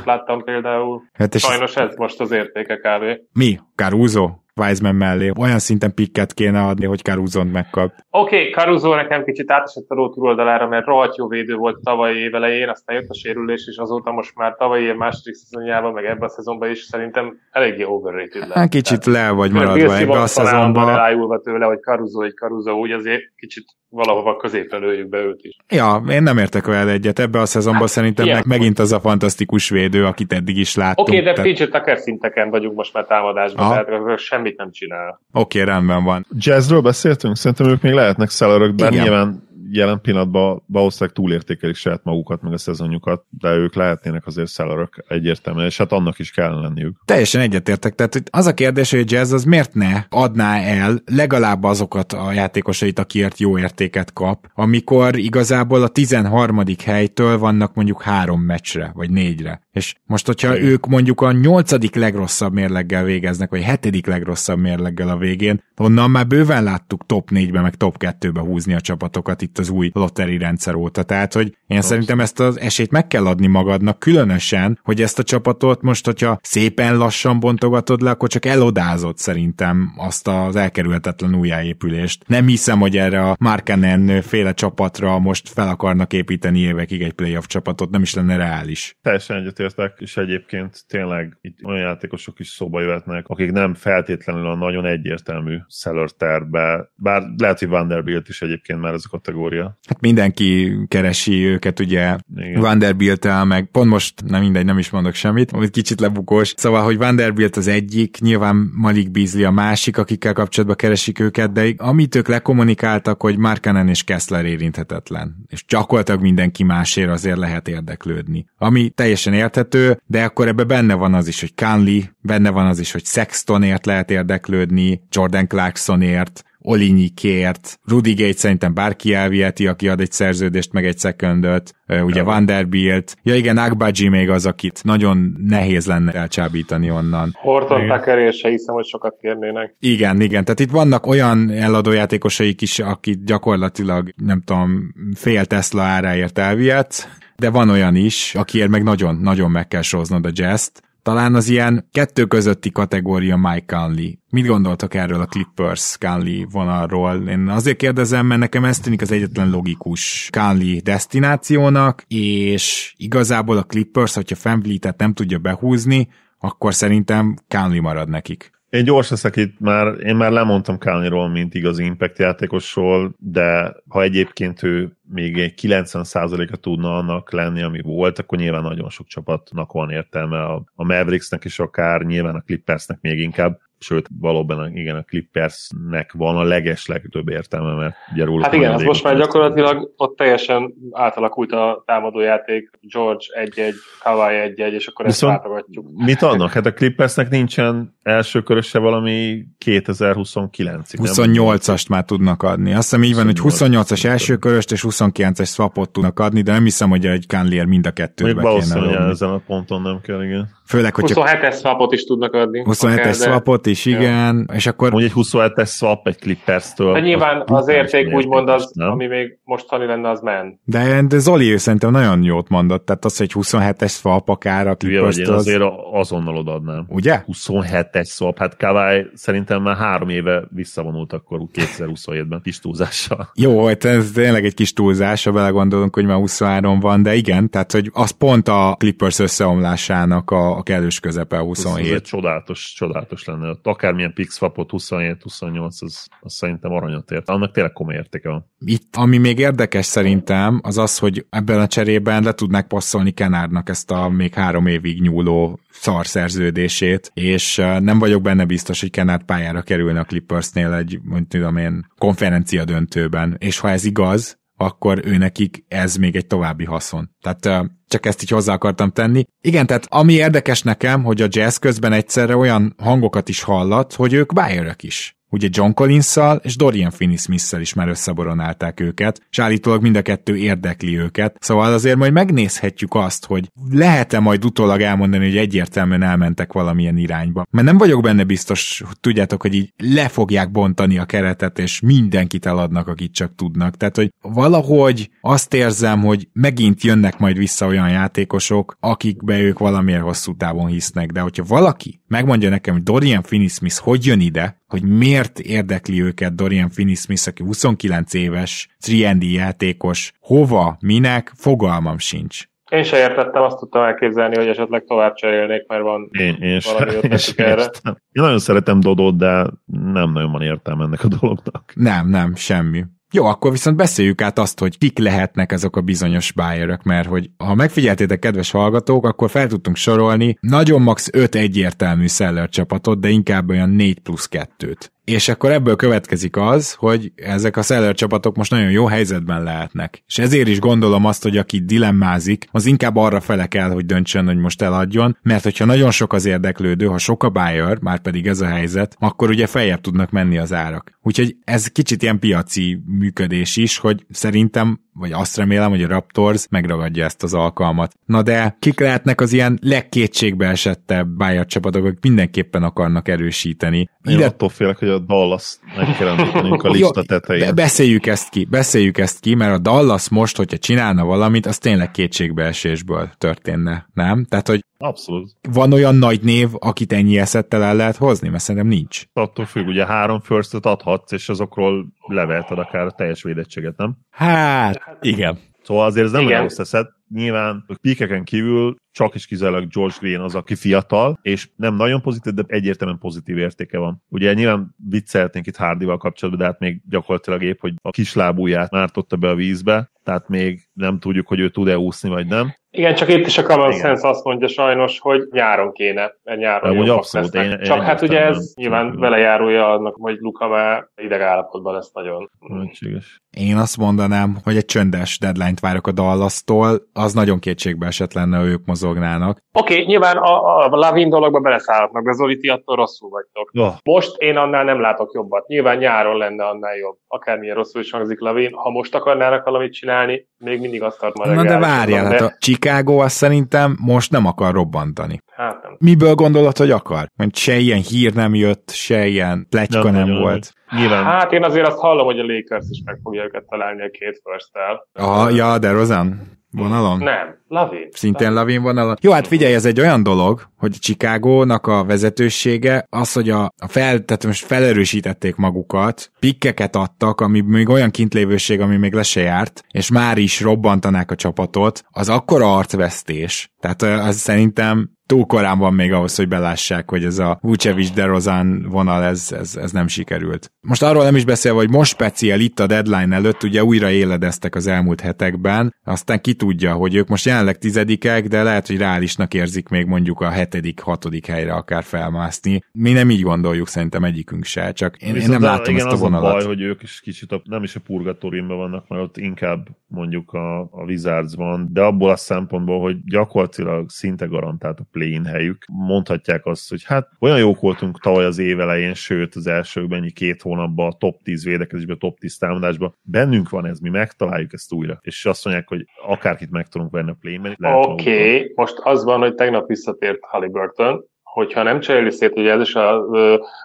láttam például. hát és Sajnos ez most az értéke kb. mi? Caruso? Wiseman mellé. Olyan szinten pikket kéne adni, hogy Caruso-t megkap. Oké, okay, Caruso nekem kicsit átesett a ró túloldalára, mert rohadt jó védő volt tavalyi év elején, aztán jött a sérülés, és azóta most már tavalyi év második szezonjában, meg ebben a szezonban is szerintem eléggé overrated lett. Hát kicsit le vagy maradva ebbe a Simmons talán van szezonba. elájulva tőle, hogy Caruso egy Caruso, úgy azért kicsit valahova középre lőjük be őt is. Ja, én nem értek vele egyet. Ebbe a szezonban Hát, szerintem meg, megint az a fantasztikus védő, akit eddig is láttunk. Oké, okay, de Tehát- PJ Tucker szinteken vagyunk most már támadásban, Aha. tehát akkor semmit nem csinál. Oké, rendben van. Jazzről beszéltünk? Szerintem ők még lehetnek szellerök, bár Igen. nyilván jelen pillanatban valószínűleg túlértékelik saját magukat, meg a szezonjukat, de ők lehetnének azért szellerök egyértelműen, és hát annak is kellene lenniük. Teljesen egyetértek. Tehát az a kérdés, hogy Jazz az miért ne adná el legalább azokat a játékosait, akiért jó értéket kap, amikor igazából a 13. helytől vannak mondjuk három meccsre, vagy négyre. És most, hogyha Igen. ők mondjuk a nyolcadik legrosszabb mérleggel végeznek, vagy hetedik legrosszabb mérleggel a végén, onnan már bőven láttuk top 4-be, meg top 2-be húzni a csapatokat itt az új lotteri rendszer óta. Tehát, hogy én Most. szerintem ezt az esélyt meg kell adni magadnak, különösen, hogy ezt a csapatot most, hogyha szépen lassan bontogatod le, akkor csak elodázott szerintem azt az elkerülhetetlen újjáépülést. Nem hiszem, hogy erre a Markanen féle csapatra most fel akarnak építeni évekig egy playoff csapatot, nem is lenne reális. Teljesen egyetértek, és egyébként tényleg itt olyan játékosok is szóba jöhetnek, akik nem feltétlenül a nagyon egyértelmű seller tervbe, bár lehet, hogy Vanderbilt is egyébként már ez a kategória. Hát mindenki keresi őket, ugye Igen. vanderbilt meg pont most, nem mindegy, nem is mondok semmit, hogy kicsit lebukós. Szóval, hogy Vanderbilt az egyik, nyilván Malik Beasley a másik, akikkel kapcsolatban keresik őket, de amit ők lekommunikáltak, hogy Markanen és Kessler érinthetetlen. És gyakorlatilag mindenki másért azért lehet érdeklődni. Ami teljesen érthető, de akkor ebbe benne van az is, hogy Conley, benne van az is, hogy Sextonért lehet érdeklődni, Jordan Clarksonért, Olinyikért, Rudy Gates szerintem bárki elviheti, aki ad egy szerződést, meg egy szekundöt, ugye ja. Vanderbilt, ja igen, Agbaji még az, akit nagyon nehéz lenne elcsábítani onnan. Horton Tucker se hiszem, hogy sokat kérnének. Igen, igen, tehát itt vannak olyan eladójátékosaik is, akit gyakorlatilag, nem tudom, fél Tesla áráért elvihet, de van olyan is, akiért meg nagyon-nagyon meg kell sóznod a jazz talán az ilyen kettő közötti kategória Mike Conley. Mit gondoltak erről a Clippers Conley vonalról? Én azért kérdezem, mert nekem ez tűnik az egyetlen logikus Conley destinációnak, és igazából a Clippers, hogyha Fanvleet-et nem tudja behúzni, akkor szerintem Conley marad nekik. Én gyors leszek itt már, én már lemondtam Kálniról, mint igaz impact játékosról, de ha egyébként ő még egy 90%-a tudna annak lenni, ami volt, akkor nyilván nagyon sok csapatnak van értelme. A, a Mavericksnek is akár, nyilván a Clippersnek még inkább sőt, valóban igen, a Clippersnek van a leges legtöbb értelme, mert ugye róla Hát igen, az most már gyakorlatilag ott teljesen átalakult a támadójáték, George 1-1, Kawhi 1-1, és akkor Viszont ezt látogatjuk. Mit adnak? Hát a Clippersnek nincsen első köröse valami 2029-ig. 28-ast már tudnak adni. Azt hiszem így van, hogy 28-as első köröst és 29-es swapot tudnak adni, de nem hiszem, hogy egy Canlier mind a kettőbe kéne ezen a ponton nem kell, igen. Főleg, hogy 27-es swapot is tudnak adni. 27-es swapot is, igen, ja. és akkor... Mondj egy 27-es swap egy Clippers-től. De nyilván az érték úgymond az, nem? ami még mostani lenne, az men. De, de Zoli ő szerintem nagyon jót mondott, tehát az, hogy 27-es swap akár a clippers én azért azonnal odaadnám. Ugye? 27-es swap, hát Kawai szerintem már három éve visszavonult akkor 2027-ben kis túlzással. Jó, hát ez tényleg egy kis túlzás, ha belegondolunk, hogy már 23 van, de igen, tehát hogy az pont a Clippers összeomlásának a, a kellős közepe a 27. Ez, ez egy csodálatos, csodálatos lenne. Ott akármilyen pick swapot 27-28, az, az szerintem aranyat ért. Annak tényleg komoly értéke van. Itt, ami még érdekes szerintem, az az, hogy ebben a cserében le tudnák passzolni Kenárnak ezt a még három évig nyúló szarszerződését, és nem vagyok benne biztos, hogy Kenár pályára kerülne a Clippersnél egy, mondjuk tudom én, konferencia döntőben, és ha ez igaz, akkor ő nekik ez még egy további haszon. Tehát csak ezt így hozzá akartam tenni. Igen, tehát ami érdekes nekem, hogy a jazz közben egyszerre olyan hangokat is hallat, hogy ők bájörök is. Ugye John collins és Dorian Finney-Smith-szel is már összeboronálták őket, és állítólag mind a kettő érdekli őket. Szóval azért majd megnézhetjük azt, hogy lehet-e majd utólag elmondani, hogy egyértelműen elmentek valamilyen irányba. Mert nem vagyok benne biztos, hogy tudjátok, hogy így le fogják bontani a keretet, és mindenkit eladnak, akit csak tudnak. Tehát, hogy valahogy azt érzem, hogy megint jönnek majd vissza olyan játékosok, akikbe ők valamiért hosszú távon hisznek. De hogyha valaki megmondja nekem, hogy Dorian Finney-Smith hogy jön ide, hogy miért érdekli őket Dorian Finney-Smith, aki 29 éves, 3 játékos, hova, minek, fogalmam sincs. Én se értettem, azt tudtam elképzelni, hogy esetleg tovább cserélnék, mert van én, én valami én erre. Értem. Én nagyon szeretem Dodot, de nem nagyon van értelme ennek a dolognak. Nem, nem, semmi. Jó, akkor viszont beszéljük át azt, hogy kik lehetnek ezek a bizonyos buyerök, mert hogy ha megfigyeltétek, kedves hallgatók, akkor fel tudtunk sorolni nagyon max 5 egyértelmű seller csapatot, de inkább olyan 4 plusz 2-t. És akkor ebből következik az, hogy ezek a seller csapatok most nagyon jó helyzetben lehetnek. És ezért is gondolom azt, hogy aki dilemmázik, az inkább arra fele kell, hogy döntsön, hogy most eladjon, mert hogyha nagyon sok az érdeklődő, ha sok a buyer, már pedig ez a helyzet, akkor ugye feljebb tudnak menni az árak. Úgyhogy ez kicsit ilyen piaci működés is, hogy szerintem vagy azt remélem, hogy a Raptors megragadja ezt az alkalmat. Na de kik lehetnek az ilyen legkétségbe esettebb buyout csapatok, akik mindenképpen akarnak erősíteni? Én Ide... attól félek, hogy a Dallas meg kell említenünk a lista tetején. Be- beszéljük ezt ki, beszéljük ezt ki, mert a Dallas most, hogyha csinálna valamit, az tényleg kétségbeesésből történne, nem? Tehát, hogy Abszolút. van olyan nagy név, akit ennyi eszettel el lehet hozni? Mert szerintem nincs. Attól függ, ugye három first adhatsz, és azokról levelted akár a teljes védettséget, nem? Hát, igen. Szóval azért ez nem Igen. olyan rossz eszed. Nyilván a pikeken kívül csak is kizárólag George Green az, aki fiatal, és nem nagyon pozitív, de egyértelműen pozitív értéke van. Ugye nyilván viccelhetnénk itt Hardival kapcsolatban, de hát még gyakorlatilag épp, hogy a kislábúját mártotta be a vízbe, tehát még nem tudjuk, hogy ő tud-e úszni, vagy nem. Igen, csak itt is a common Igen. sense azt mondja sajnos, hogy nyáron kéne, mert nyáron Amúgy abszolút, én- én Csak hát ugye ez nyilván tudom. vele járója annak, hogy Luka már idegállapotban lesz nagyon. Lehetséges. Én azt mondanám, hogy egy csöndes deadline-t várok a Dallas-tól, az nagyon kétségbe esett lenne, ha ők mozognának. Oké, okay, nyilván a, a Lavin dologba beleszállhatnak, de Zoli, ti attól rosszul vagytok. Oh, Most én annál nem látok jobbat. Nyilván nyáron lenne annál jobb. Akármilyen rosszul is hangzik Lavin. Ha most akarnának valamit csinálni, még mindig azt tartom a Na de várjál, hát a Chicago azt szerintem most nem akar robbantani. Hát nem. Miből gondolod, hogy akar? Mert se ilyen hír nem jött, se ilyen pletyka nem, nem volt. Nyilván Hát én azért azt hallom, hogy a Lakers is meg fogja őket találni a két first-tel. Aha, ja, de Rozan vonalon? Nem, Lavin. Szintén Lavin vonalon. Jó, hát figyelj, ez egy olyan dolog, hogy Chicagónak a vezetősége az, hogy a, a fel, tehát most felerősítették magukat, pikkeket adtak, ami még olyan kintlévőség, ami még le se járt, és már is robbantanák a csapatot, az akkora arcvesztés. Tehát az szerintem túl korán van még ahhoz, hogy belássák, hogy ez a Vucevic de Rozan vonal, ez, ez, ez nem sikerült. Most arról nem is beszélve, hogy most speciál itt a deadline előtt, ugye újra éledeztek az elmúlt hetekben, aztán ki tudja, hogy ők most jelenleg tizedikek, de lehet, hogy reálisnak érzik még mondjuk a hetedik, hatodik helyre akár felmászni. Mi nem így gondoljuk szerintem egyikünk se, csak én, én nem látom igen, ezt a az vonalat. a baj, hogy ők is kicsit a, nem is a purgatóriumban vannak, mert ott inkább mondjuk a, a Wizards van, de abból a szempontból, hogy gyakorlatilag szinte garantált a play-in helyük. Mondhatják azt, hogy hát olyan jók voltunk tavaly az év elején, sőt az első mennyi két hónapban a top 10 védekezésben, top 10 támadásban. Bennünk van ez, mi megtaláljuk ezt újra. És azt mondják, hogy akárkit meg tudunk venni a play-in. Oké, okay. most az van, hogy tegnap visszatért Halliburton, hogyha nem cseréli szét, ugye ez is a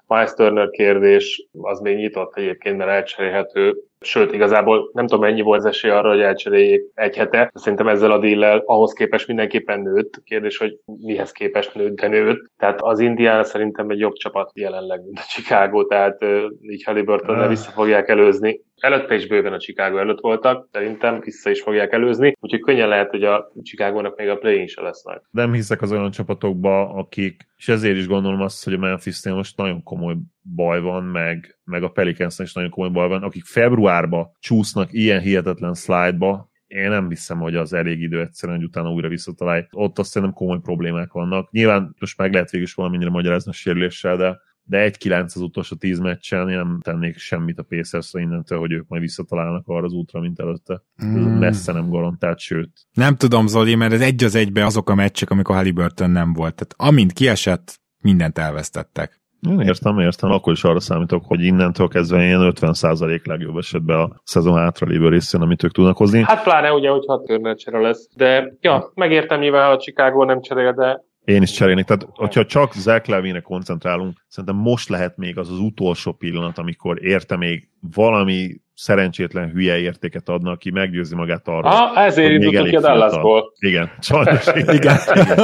Miles Turner kérdés, az még nyitott egyébként, mert elcserélhető. Sőt, igazából nem tudom, mennyi volt az esély arra, hogy elcseréljék egy hete. Szerintem ezzel a díllel ahhoz képest mindenképpen nőtt. Kérdés, hogy mihez képest nőtt, de nőtt. Tehát az Indiana szerintem egy jobb csapat jelenleg, mint a Chicago, tehát így Halliburton Ah. vissza fogják előzni. Előtte is bőven a Chicago előtt voltak, szerintem vissza is fogják előzni, úgyhogy könnyen lehet, hogy a Chicagónak még a play-in se lesz majd. nem hiszek az olyan csapatokba, akik, és ezért is gondolom azt, hogy a Memphis-nél most nagyon komoly baj van, meg, meg a pelicans is nagyon komoly baj van, akik februárba csúsznak ilyen hihetetlen slide-ba, én nem hiszem, hogy az elég idő egyszerűen, hogy utána újra visszatalálj. Ott azt szerintem komoly problémák vannak. Nyilván most meg lehet végül is valamennyire magyarázni a sérüléssel, de de 1-9 az utolsó 10 meccsen, én nem tennék semmit a pacers innentől, hogy ők majd visszatalálnak arra az útra, mint előtte. Mm. messze nem garantált, sőt. Nem tudom, Zoli, mert ez egy az egybe azok a meccsek, amikor Halliburton nem volt. Tehát amint kiesett, mindent elvesztettek. Értem, értem. Akkor is arra számítok, hogy innentől kezdve ilyen 50% legjobb esetben a szezon hátralévő részén, amit ők tudnak hozni. Hát pláne ugye, hogyha Turner csere lesz. De ja, megértem nyilván, a Chicago nem cserél, de Én is cserélnék. Tehát, hogyha csak Zach Levine koncentrálunk, szerintem most lehet még az az utolsó pillanat, amikor érte még valami szerencsétlen hülye értéket adna, aki meggyőzi magát arról. ah, ezért indultunk ki a. Dallasból. Igen, sajnos. Igen. Igen.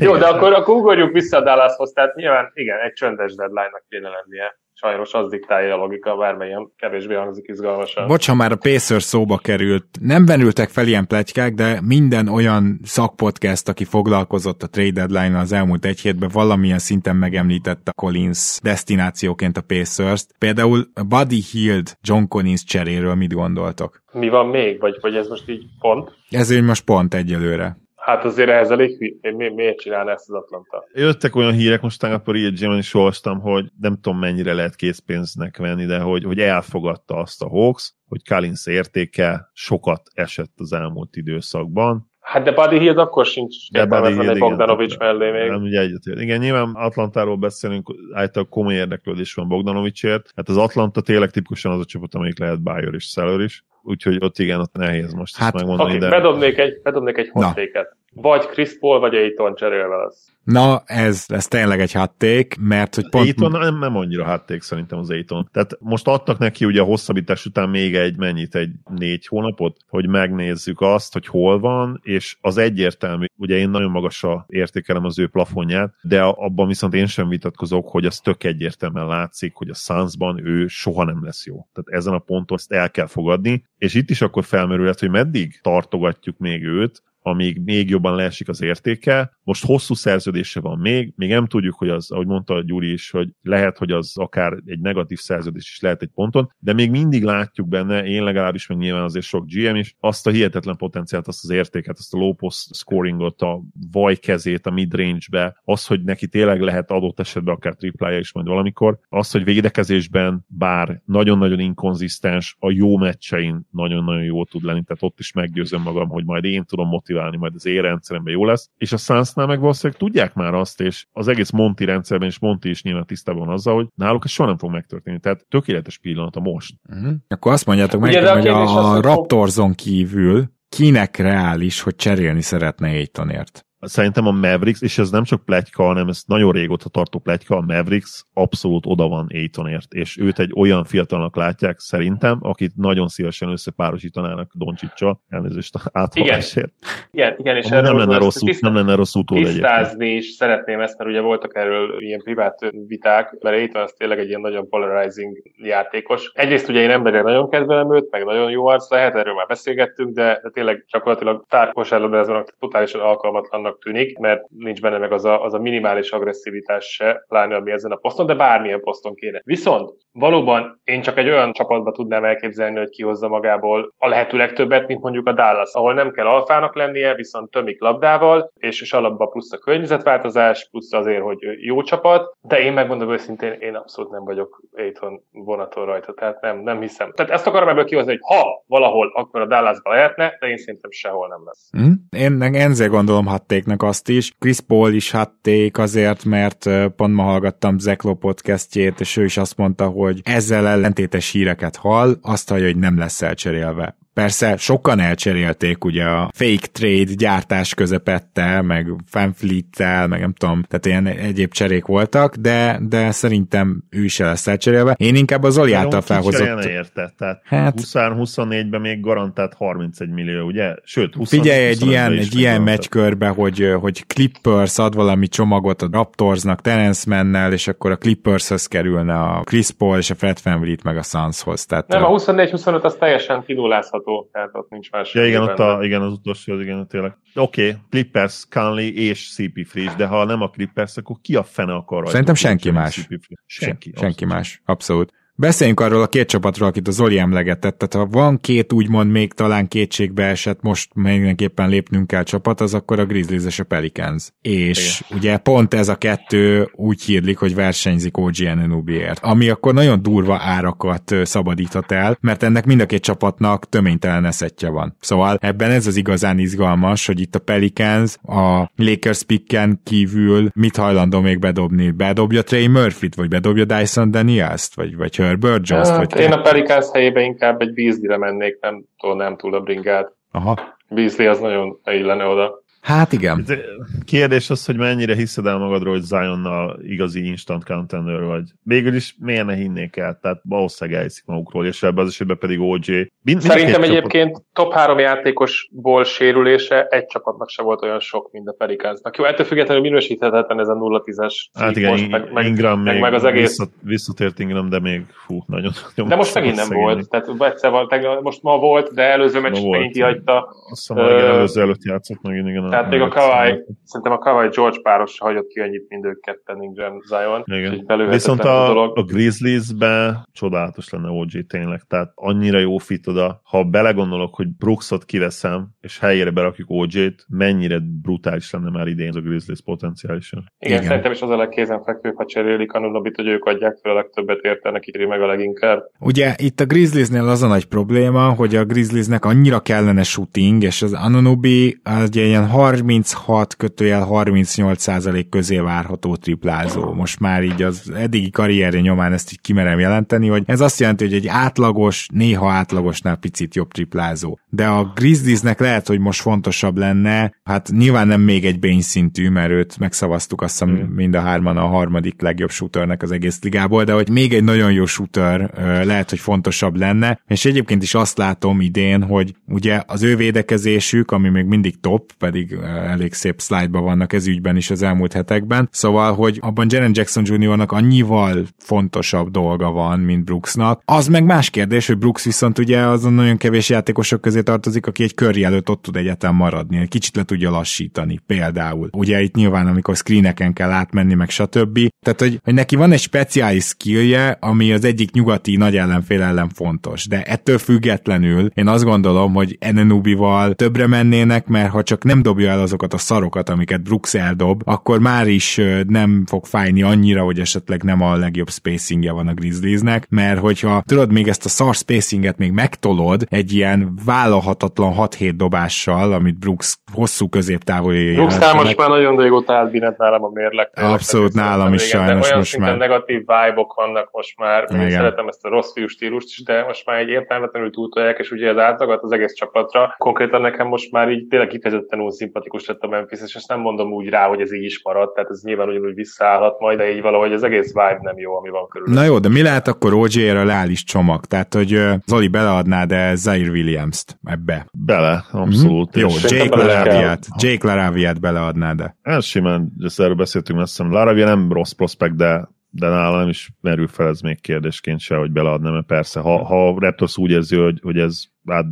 Jó, de akkor, akkor ugorjuk vissza a Dallashoz, tehát nyilván igen, egy csöndes deadline-nak kéne lennie. Sajnos az diktálja a logika, bármelyen kevésbé hangzik izgalmasan. Bocs, ha már a Pacers szóba került, nem venültek fel ilyen pletykák, de minden olyan szakpodcast, aki foglalkozott a trade deadline az elmúlt egy hétben, valamilyen szinten megemlítette Collins destinációként a Pacers-t. Például Buddy Hield John Collins cseréről mit gondoltok? Mi van még? Vagy, vagy ez most így pont? Ez úgy most pont egyelőre. Hát azért ehhez elég hű. Mi, miért csinálna ezt az Atlanta? Jöttek olyan hírek, most tegnap a Real is olvastam, hogy nem tudom mennyire lehet készpénznek venni, de hogy, hogy elfogadta azt a Hawks, hogy Collins értéke sokat esett az elmúlt időszakban, Hát de Buddy Hield akkor sincs Hield, Bogdanovics mellé még. Nem, ugye egyetért. Igen, nyilván Atlantáról beszélünk, általában komoly érdeklődés van Bogdanovicsért. Hát az Atlanta tényleg tipikusan az a csapat, amelyik lehet Bayer és Seller is. Úgyhogy ott igen, ott nehéz most Hát, ezt megmondani, Oké, de bedobnék egy, bedobnék egy hottéket. Vagy Chris Paul, vagy Aiton cserélve lesz. Na, ez lesz tényleg egy hatték, mert hogy pont... Aiton nem, nem annyira hatték szerintem az Aiton. Tehát most adtak neki ugye a hosszabbítás után még egy mennyit, egy négy hónapot, hogy megnézzük azt, hogy hol van, és az egyértelmű, ugye én nagyon magasra értékelem az ő plafonját, de abban viszont én sem vitatkozok, hogy az tök egyértelműen látszik, hogy a Sunsban ő soha nem lesz jó. Tehát ezen a ponton ezt el kell fogadni, és itt is akkor felmerülhet, hogy meddig tartogatjuk még őt, amíg még jobban leesik az értéke. Most hosszú szerződése van még, még nem tudjuk, hogy az, ahogy mondta a Gyuri is, hogy lehet, hogy az akár egy negatív szerződés is lehet egy ponton, de még mindig látjuk benne, én legalábbis, meg nyilván azért sok GM is, azt a hihetetlen potenciált, azt az értéket, azt a low post scoringot, a vaj kezét a midrange-be, az, hogy neki tényleg lehet adott esetben akár triplája is majd valamikor, az, hogy védekezésben bár nagyon-nagyon inkonzisztens, a jó meccsein nagyon-nagyon jó tud lenni, tehát ott is meggyőzöm magam, hogy majd én tudom motiválni motiválni, majd az érrendszeremben jó lesz. És a Sunsnál meg valószínűleg tudják már azt, és az egész Monti rendszerben, és Monti is nyilván tisztában van azzal, hogy náluk ez soha nem fog megtörténni. Tehát tökéletes pillanat a most. Uh-huh. Akkor azt mondjátok meg, Ugye, hogy a, a Raptorson kívül kinek reális, hogy cserélni szeretne Aitonért? Szerintem a Mavericks, és ez nem csak pletyka, hanem ez nagyon régóta tartó pletyka, a Mavericks abszolút oda van Aitonért, és őt egy olyan fiatalnak látják szerintem, akit nagyon szívesen összepárosítanának Doncsicsal, elnézést áthalásért. Igen, igen, és nem lenne, rossz, tiszt, nem lenne rossz utód Tisztázni is szeretném ezt, mert ugye voltak erről ilyen privát viták, mert Aiton az tényleg egy ilyen nagyon polarizing játékos. Egyrészt ugye én emberre nagyon kedvelem őt, meg nagyon jó arc lehet, erről már beszélgettünk, de, de tényleg gyakorlatilag tárkosárlabdázónak totálisan alkalmatlannak jobbnak tűnik, mert nincs benne meg az a, az a minimális agresszivitás se, pláne ami ezen a poszton, de bármilyen poszton kéne. Viszont valóban én csak egy olyan csapatba tudnám elképzelni, hogy kihozza magából a lehető legtöbbet, mint mondjuk a Dallas, ahol nem kell alfának lennie, viszont tömik labdával, és, és alapban plusz a környezetváltozás, plusz azért, hogy jó csapat, de én megmondom őszintén, én abszolút nem vagyok Aiton vonaton rajta, tehát nem, nem hiszem. Tehát ezt akarom ebből kihozni, hogy ha valahol, akkor a Dallasba lehetne, de én szerintem sehol nem lesz. Mm. Én, én ezért gondolom hatték Patricknek azt is. Chris Paul is hatték azért, mert pont ma hallgattam Zeklo podcastjét, és ő is azt mondta, hogy ezzel ellentétes híreket hall, azt hallja, hogy nem lesz elcserélve. Persze sokan elcserélték ugye a fake trade gyártás közepette, meg fanfleet meg nem tudom, tehát ilyen egyéb cserék voltak, de, de szerintem ő is el lesz elcserélve. Én inkább az Zoli által felhozott... érte, tehát hát, 20-24-ben még garantált 31 millió, ugye? Sőt, 20 Figyelj, egy ilyen, egy ilyen meccskörbe, hogy, hogy Clippers ad valami csomagot a Raptorsnak, Terence Mennel, és akkor a Clippershez kerülne a Chris Paul és a Fred VanVleet meg a Sunshoz. Tehát, Nem, a 24-25 az teljesen kidulázhat játszható, tehát ott nincs más. Ja, igen, ott a, igen, az utolsó, az igen, tényleg. Oké, okay, Clippers, Conley és CP Freeze, de ha nem a Clippers, akkor ki a fene akar rajta? Szerintem senki más. Senki. Senki más, abszolút. Beszéljünk arról a két csapatról, akit az Zoli emlegetett. Tehát ha van két úgymond még talán kétségbe esett, most mindenképpen lépnünk kell csapat, az akkor a Grizzlies és a Pelicans. És Igen. ugye pont ez a kettő úgy hírlik, hogy versenyzik OG Anunobiért. Ami akkor nagyon durva árakat szabadíthat el, mert ennek mind a két csapatnak töménytelen eszetje van. Szóval ebben ez az igazán izgalmas, hogy itt a Pelicans a Lakers picken kívül mit hajlandó még bedobni? Bedobja Trey Murphy-t, vagy bedobja Dyson Daniels-t, vagy, vagy Herbert Jones? Hát, vagy én a Pelicans helyébe inkább egy Beasley-re mennék, nem nem túl a bringát. Aha. Beasley az nagyon illene oda. Hát igen. De kérdés az, hogy mennyire hiszed el magadról, hogy Zionnal igazi instant contender vagy. Végül is miért ne hinnék el? Tehát valószínűleg elhiszik magukról, és ebben az esetben pedig OJ. Mind, Szerintem egyébként csapat... top három játékosból sérülése egy csapatnak se volt olyan sok, mint a Pelicansnak. Jó, ettől függetlenül minősíthetetlen ez a 0-10-es Hát igen, most, meg, meg, Ingram meg, még meg az egész... visszatért Ingram, de még fú, nagyon, nagyon De most megint nem szegények. volt. Tehát egyszer volt, most ma volt, de előző meccs megint kihagyta. Azt hiszem, előző előtt játszott megint, igen. Tehát még a Kawai, szerintem a Kawai George páros hagyott ki annyit, mint ők ketten Ingram Zion. Igen. Viszont a, a, a Grizzlies-be csodálatos lenne OG tényleg, tehát annyira jó fit oda. Ha belegondolok, hogy Brooksot kiveszem, és helyére berakjuk OG-t, mennyire brutális lenne már idén az a Grizzlies potenciálisan. Igen, Igen. szerintem is az a legkézenfekvőbb, ha cserélik a Nunobit, hogy ők adják fel a legtöbbet érte, neki meg a leginkább. Ugye itt a Grizzliesnél az a nagy probléma, hogy a Grizzliesnek annyira kellene shooting, és az Anunobi egy ilyen 36 kötőjel 38 százalék közé várható triplázó. Most már így az eddigi karrierje nyomán ezt így kimerem jelenteni, hogy ez azt jelenti, hogy egy átlagos, néha átlagosnál picit jobb triplázó. De a Grizzliesnek lehet, hogy most fontosabb lenne, hát nyilván nem még egy Bain szintű, mert őt megszavaztuk azt hiszem mm. mind a hárman a harmadik legjobb shooternek az egész ligából, de hogy még egy nagyon jó shooter lehet, hogy fontosabb lenne, és egyébként is azt látom idén, hogy ugye az ő védekezésük, ami még mindig top, pedig elég szép szlájdban vannak ez ügyben is az elmúlt hetekben, szóval, hogy abban Jaren Jackson Jr.-nak annyival fontosabb dolga van, mint Brooksnak. Az meg más kérdés, hogy Brooks viszont ugye azon nagyon kevés játékosok közé tartozik, aki egy kör előtt ott tud egyetem maradni, egy kicsit le tudja lassítani például. Ugye itt nyilván, amikor screeneken kell átmenni, meg stb. Tehát, hogy, hogy neki van egy speciális skillje, ami az egyik nyugati nagy ellenfél ellen fontos. De ettől függetlenül én azt gondolom, hogy Enenubival többre mennének, mert ha csak nem dobja el azokat a szarokat, amiket Brooks eldob, akkor már is nem fog fájni annyira, hogy esetleg nem a legjobb spacingje van a Grizzliesnek, mert hogyha tudod, még ezt a szar spacinget még megtolod egy ilyen vállalhatatlan 6-7 dobással, amit Brooks hosszú középtávol Brooks most már nagyon régóta átbínet nálam a mérleg. Abszolút nálam is sajnos olyan most már. negatív vibe-ok vannak most már. Én szeretem ezt a rossz fiú stílust is, de most már egy értelmetlenül túltolják, és ugye az átlagat az egész csapatra. Konkrétan nekem most már így tényleg kifejezetten úgy szimpatikus lett a Memphis, és ezt nem mondom úgy rá, hogy ez így is maradt, tehát ez nyilván ugyanúgy visszaállhat majd, de így valahogy az egész vibe nem jó, ami van körül. Na jó, de mi lehet akkor OJ-re leállís csomag? Tehát, hogy Zoli beleadná de Zaire Williams-t ebbe? Bele, abszolút. Mm-hmm. Jó, Jake Laraviat, Jake Laraviat beleadná, de. Ez simán, ezt erről beszéltünk, azt hiszem, Laravia nem rossz prospekt, de de nálam nem is merül fel ez még kérdésként se, hogy beleadnám, mert persze, ha, ha a Raptors úgy érzi, hogy, hogy ez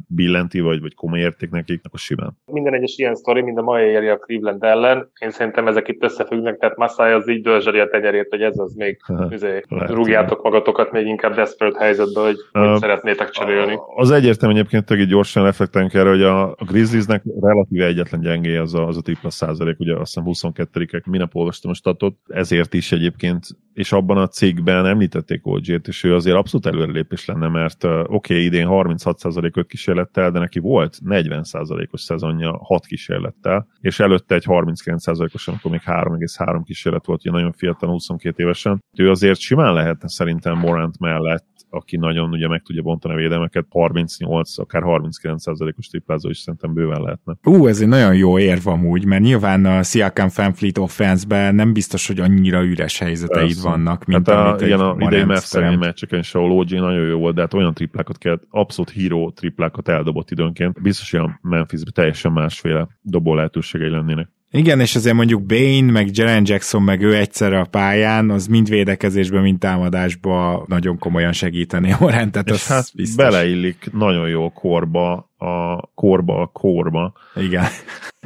billenti, vagy, vagy komoly érték nekik, akkor simán. Minden egyes ilyen sztori, mind a mai éri a Cleveland ellen. Én szerintem ezek itt összefüggnek, tehát Massai az így dölzseli a tenyerét, hogy ez az még üzé, rúgjátok magatokat még inkább desperate helyzetbe, hogy uh, szeretnétek cserélni. Az egyértelmű egyébként, hogy gyorsan reflektálunk erre, hogy a, a Grizzliesnek relatíve egyetlen gyengé az a, az a tripla százalék, ugye azt hiszem 22-ek, minap olvastam a statot, ezért is egyébként, és abban a cikkben említették OG-t, és ő azért abszolút előrelépés lenne, mert oké, okay, idén 36 5 kísérlettel, de neki volt 40%-os szezonja 6 kísérlettel, és előtte egy 39%-os, amikor még 3,3 kísérlet volt, ugye nagyon fiatal, 22 évesen. Ő azért simán lehetne szerintem Morant mellett aki nagyon ugye meg tudja bontani a védelmeket, 38, akár 39%-os triplázó is szerintem bőven lehetne. Ú, ez egy nagyon jó érv amúgy, mert nyilván a Siakam Fanfleet offense nem biztos, hogy annyira üres helyzeteid Persze. vannak, mint hát a, igen, a idei Mavs meccseken is, ahol OG nagyon jó volt, de hát olyan triplákat kellett, abszolút híró triplákat eldobott időnként. Biztos, hogy a Memphisben teljesen másféle dobó lehetőségei lennének. Igen, és azért mondjuk Bane, meg Jaren Jackson, meg ő egyszerre a pályán, az mind védekezésben, mind támadásban nagyon komolyan segíteni a rendet. És hát biztos. beleillik nagyon jó korba, a korba a korba. Igen.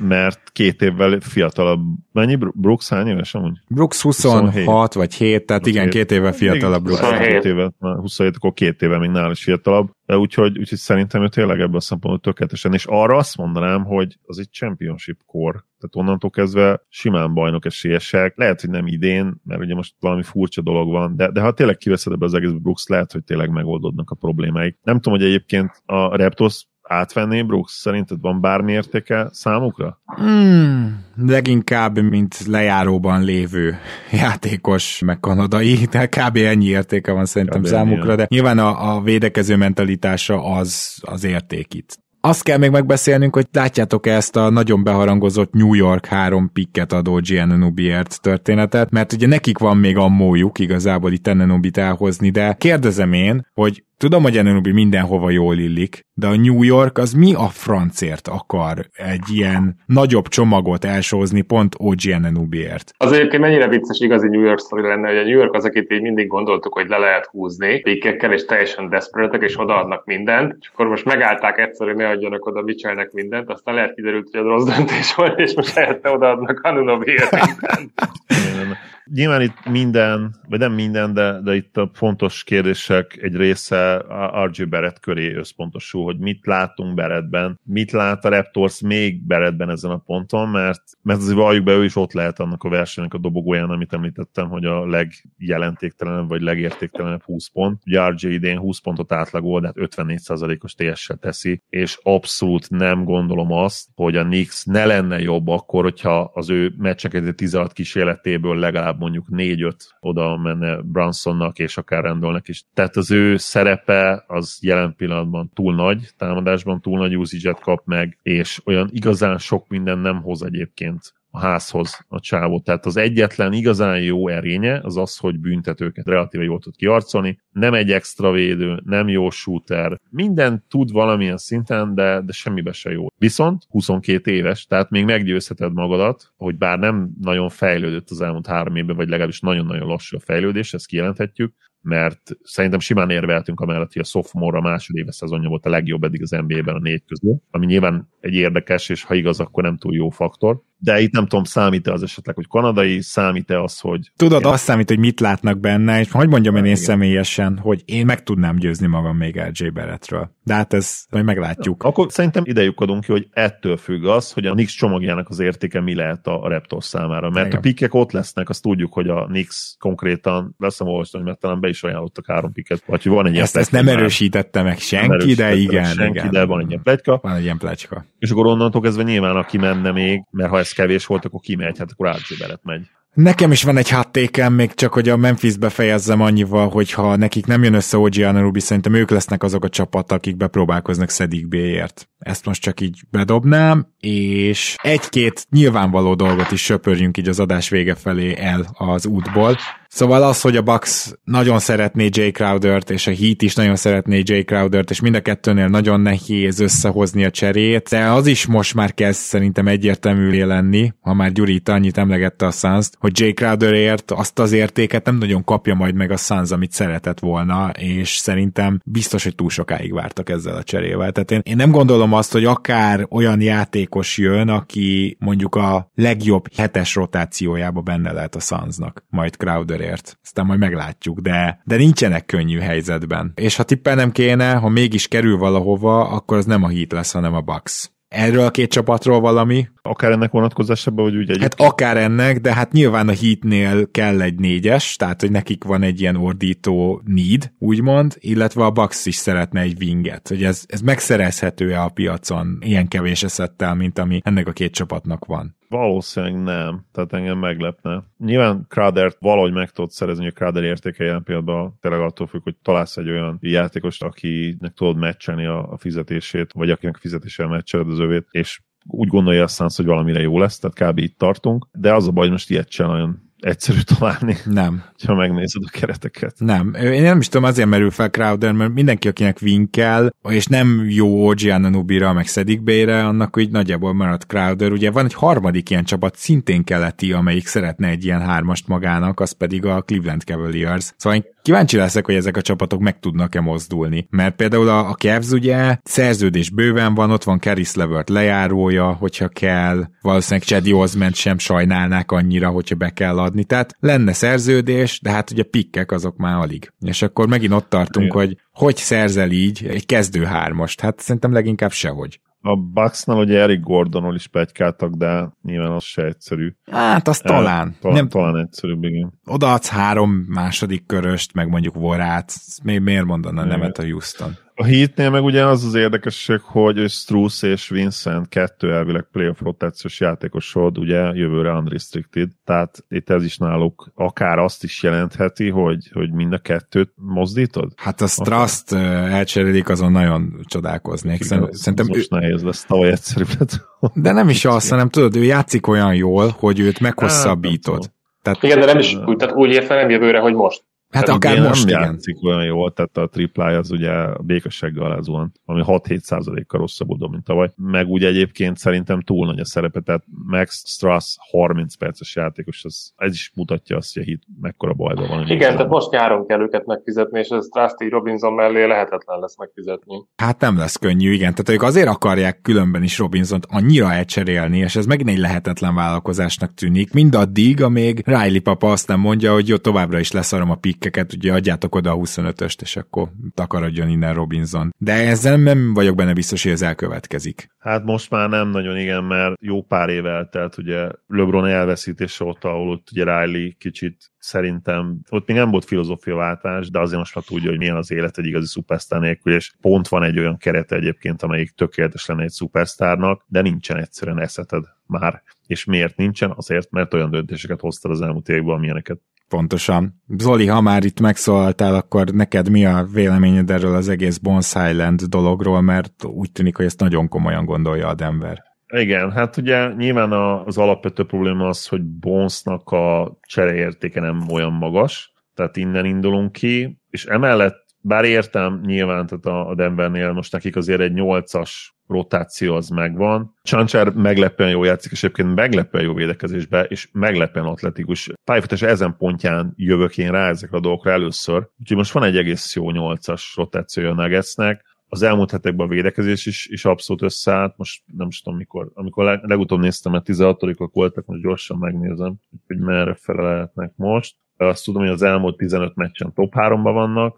Mert két évvel fiatalabb. Mennyi? Brooks hány éves amúgy? Brooks 26 27. vagy 7, tehát 27. igen, két évvel fiatalabb Brooks. 27. Két éve, 27, akkor két éve még nál is fiatalabb. De úgyhogy, úgyhogy szerintem ő tényleg ebből a szempontból tökéletesen. És arra azt mondanám, hogy az egy championship kor. Tehát onnantól kezdve simán bajnok esélyesek. Lehet, hogy nem idén, mert ugye most valami furcsa dolog van, de, de ha tényleg kiveszed ebbe az egész Brooks, lehet, hogy tényleg megoldódnak a problémáik. Nem tudom, hogy egyébként a Raptors átvenné Brooks? Szerinted van bármi értéke számukra? Hmm, leginkább, mint lejáróban lévő játékos, meg kanadai, de kb. ennyi értéke van szerintem kb. számukra, de nyilván a, a védekező mentalitása az, az érték itt. Azt kell még megbeszélnünk, hogy látjátok-e ezt a nagyon beharangozott New York három pikket adó Giannubiért történetet, mert ugye nekik van még ammójuk igazából itt Ennenubit elhozni, de kérdezem én, hogy Tudom, hogy Anunobi mindenhova jól illik, de a New York az mi a francért akar egy ilyen nagyobb csomagot elsózni pont OG Anunobiért? Az egyébként mennyire vicces igazi New York sztori lenne, hogy a New York az, akit így mindig gondoltuk, hogy le lehet húzni pikkekkel, és teljesen desperate és odaadnak mindent, és akkor most megállták egyszer, hogy ne adjanak oda Mitchellnek mindent, aztán lehet kiderült, hogy az rossz döntés volt, és most helyette odaadnak Anunobiért mindent. Nyilván itt minden, vagy nem minden, de, de itt a fontos kérdések egy része RJ Barrett köré összpontosul, hogy mit látunk Barrettben, mit lát a Raptors még Barrettben ezen a ponton, mert, mert azért valljuk be, ő is ott lehet annak a versenynek a dobogóján, amit említettem, hogy a legjelentéktelenebb vagy legértéktelenebb 20 pont. Ugye RJ idén 20 pontot átlagol, de hát 54%-os TS-sel teszi, és abszolút nem gondolom azt, hogy a Knicks ne lenne jobb akkor, hogyha az ő meccseket 16 kísérletéből legalább mondjuk 4-5 oda menne Brunsonnak és akár Randallnek is. Tehát az ő szerepe az jelen pillanatban túl nagy, támadásban túl nagy usage kap meg, és olyan igazán sok minden nem hoz egyébként a házhoz a csávó. Tehát az egyetlen igazán jó erénye az az, hogy büntetőket relatíve jól tud kiarcolni. Nem egy extra védő, nem jó shooter. Minden tud valamilyen szinten, de, de semmibe se jó. Viszont 22 éves, tehát még meggyőzheted magadat, hogy bár nem nagyon fejlődött az elmúlt három évben, vagy legalábbis nagyon-nagyon lassú a fejlődés, ezt kijelenthetjük, mert szerintem simán érveltünk amellett, hogy a sophomore a másodéves szezonja volt a legjobb eddig az NBA-ben a négy közül, ami nyilván egy érdekes, és ha igaz, akkor nem túl jó faktor. De itt nem tudom, számít-e az esetleg, hogy kanadai, számít-e az, hogy... Tudod, azt számít, hogy mit látnak benne, és hogy mondjam én, én személyesen, hogy én meg tudnám győzni magam még LJ Barrettről. De hát ez majd meglátjuk. Akkor szerintem idejük adunk ki, hogy ettől függ az, hogy a Nix csomagjának az értéke mi lehet a Raptors számára. Mert Igen. a pikek ott lesznek, azt tudjuk, hogy a Nix konkrétan, lesz olvasni, mert talán be is ajánlottak három piket, vagy van egy ezt, ezt nem erősítette meg senki, de igen. Senki, igen. de van egy ilyen pletyka. Van egy ilyen pletyka. És akkor onnantól kezdve nyilván, aki menne még, mert ha ez kevés volt, akkor kimegy, hát akkor Barrett megy. Nekem is van egy hattékem, még csak hogy a Memphis befejezzem annyival, hogy ha nekik nem jön össze OG Ananubi, szerintem ők lesznek azok a csapat, akik bepróbálkoznak Szedik B-ért. Ezt most csak így bedobnám, és egy-két nyilvánvaló dolgot is söpörjünk így az adás vége felé el az útból. Szóval az, hogy a Bucks nagyon szeretné Jay Crowdert, és a Heat is nagyon szeretné Jay Crowdert, és mind a kettőnél nagyon nehéz összehozni a cserét, de az is most már kezd szerintem egyértelművé lenni, ha már Gyuri itt annyit emlegette a suns hogy Jay Crowderért azt az értéket nem nagyon kapja majd meg a Suns, amit szeretett volna, és szerintem biztos, hogy túl sokáig vártak ezzel a cserével. Tehát én, én nem gondolom azt, hogy akár olyan játékos jön, aki mondjuk a legjobb hetes rotációjába benne lehet a Sunsnak, majd Crowder Denverért. Aztán majd meglátjuk, de, de nincsenek könnyű helyzetben. És ha tippelnem kéne, ha mégis kerül valahova, akkor az nem a Heat lesz, hanem a Bucks. Erről a két csapatról valami? Akár ennek vonatkozásában, vagy úgy egyébként? Hát akár ennek, de hát nyilván a Heatnél kell egy négyes, tehát hogy nekik van egy ilyen ordító need, úgymond, illetve a Bucks is szeretne egy winget, hogy ez, ez megszerezhető-e a piacon ilyen kevés eszettel, mint ami ennek a két csapatnak van. Valószínűleg nem, tehát engem meglepne. Nyilván Crowder valahogy meg tudod szerezni, hogy Crowder értéke jelen pillanatban tényleg attól függ, hogy találsz egy olyan játékost, akinek tudod meccselni a, a fizetését, vagy akinek a fizetéssel meccseled az övét, és úgy gondolja a Suns, hogy valamire jó lesz, tehát kb. itt tartunk, de az a baj, hogy most ilyet sem nagyon egyszerű találni. Nem. Ha megnézed a kereteket. Nem. Én nem is tudom, azért merül fel Crowder, mert mindenki, akinek vinkel, és nem jó OG Ananubira, meg Szedik Bére, annak úgy nagyjából marad Crowder. Ugye van egy harmadik ilyen csapat, szintén keleti, amelyik szeretne egy ilyen hármast magának, az pedig a Cleveland Cavaliers. Szóval én kíváncsi leszek, hogy ezek a csapatok meg tudnak-e mozdulni. Mert például a, a Cavs ugye szerződés bőven van, ott van Caris Levert lejárója, hogyha kell, valószínűleg Chedi Osment sem sajnálnák annyira, hogyha be kell adni. Tehát lenne szerződés, de hát ugye pikkek azok már alig. És akkor megint ott tartunk, Igen. hogy hogy szerzel így egy kezdő hármast? Hát szerintem leginkább sehogy. A Bucksnál ugye Eric Gordonról is pegykáltak, de nyilván az se egyszerű. Hát az talán. talán, nem, talán egyszerűbb, igen. Odaadsz három második köröst, meg mondjuk Vorát. Miért mondaná nemet a Houston? A Heatnél meg ugye az az érdekesség, hogy Struss és Vincent kettő elvileg playoff rotációs játékosod, ugye jövőre unrestricted, tehát itt ez is náluk akár azt is jelentheti, hogy, hogy mind a kettőt mozdítod? Hát a Straszt elcserélik, azon nagyon csodálkoznék. Igen, Szerintem most ő... nehéz lesz, tavaly egyszerűbb lett. De nem is az, hanem tudod, ő játszik olyan jól, hogy őt meghosszabbítod. Tehát, Igen, de nem is úgy, tehát úgy értve nem jövőre, hogy most. Hát akár idén most, nem igen. játszik olyan jól, tehát a triplája az ugye a békassággal alá zuhant, ami 6-7 százalékkal rosszabbul dob, mint tavaly. Meg ugye egyébként szerintem túl nagy a szerepe, tehát Max Strass 30 perces játékos, az, ez is mutatja azt, hogy a hit mekkora bajban van. Igen, tehát most nyáron kell őket megfizetni, és ez Trusty Robinson mellé lehetetlen lesz megfizetni. Hát nem lesz könnyű, igen. Tehát ők azért akarják különben is Robinsont annyira elcserélni, és ez megint egy lehetetlen vállalkozásnak tűnik, mindaddig, amíg Riley papa azt nem mondja, hogy jó, továbbra is leszarom a pikkeket, ugye adjátok oda a 25-öst, és akkor takarodjon innen Robinson. De ezzel nem vagyok benne biztos, hogy ez elkövetkezik. Hát most már nem nagyon igen, mert jó pár év eltelt, ugye LeBron elveszítése óta, ahol ott ugye Riley kicsit szerintem, ott még nem volt filozófiaváltás, de azért most már tudja, hogy milyen az élet egy igazi szupersztár nélkül, és pont van egy olyan kerete egyébként, amelyik tökéletes lenne egy szupersztárnak, de nincsen egyszerűen eszeted már. És miért nincsen? Azért, mert olyan döntéseket hoztad az elmúlt években, amilyeneket Pontosan. Zoli, ha már itt megszólaltál, akkor neked mi a véleményed erről az egész Bones Island dologról, mert úgy tűnik, hogy ezt nagyon komolyan gondolja a Denver. Igen, hát ugye nyilván az alapvető probléma az, hogy Bonesnak a csereértéke nem olyan magas, tehát innen indulunk ki, és emellett, bár értem nyilván, tehát a Denvernél most nekik azért egy 8-as rotáció az megvan. Csancsár meglepően jó játszik, és egyébként meglepően jó védekezésbe, és meglepően atletikus. Pályafutás ezen pontján jövök én rá ezekre a dolgokra először. Úgyhogy most van egy egész jó 8-as rotációja a Nuggetsnek. Az elmúlt hetekben a védekezés is, is abszolút összeállt. Most nem is tudom mikor. Amikor leg, legutóbb néztem, mert 16-ok voltak, most gyorsan megnézem, hogy merre fele lehetnek most azt tudom, hogy az elmúlt 15 meccsen top 3-ban vannak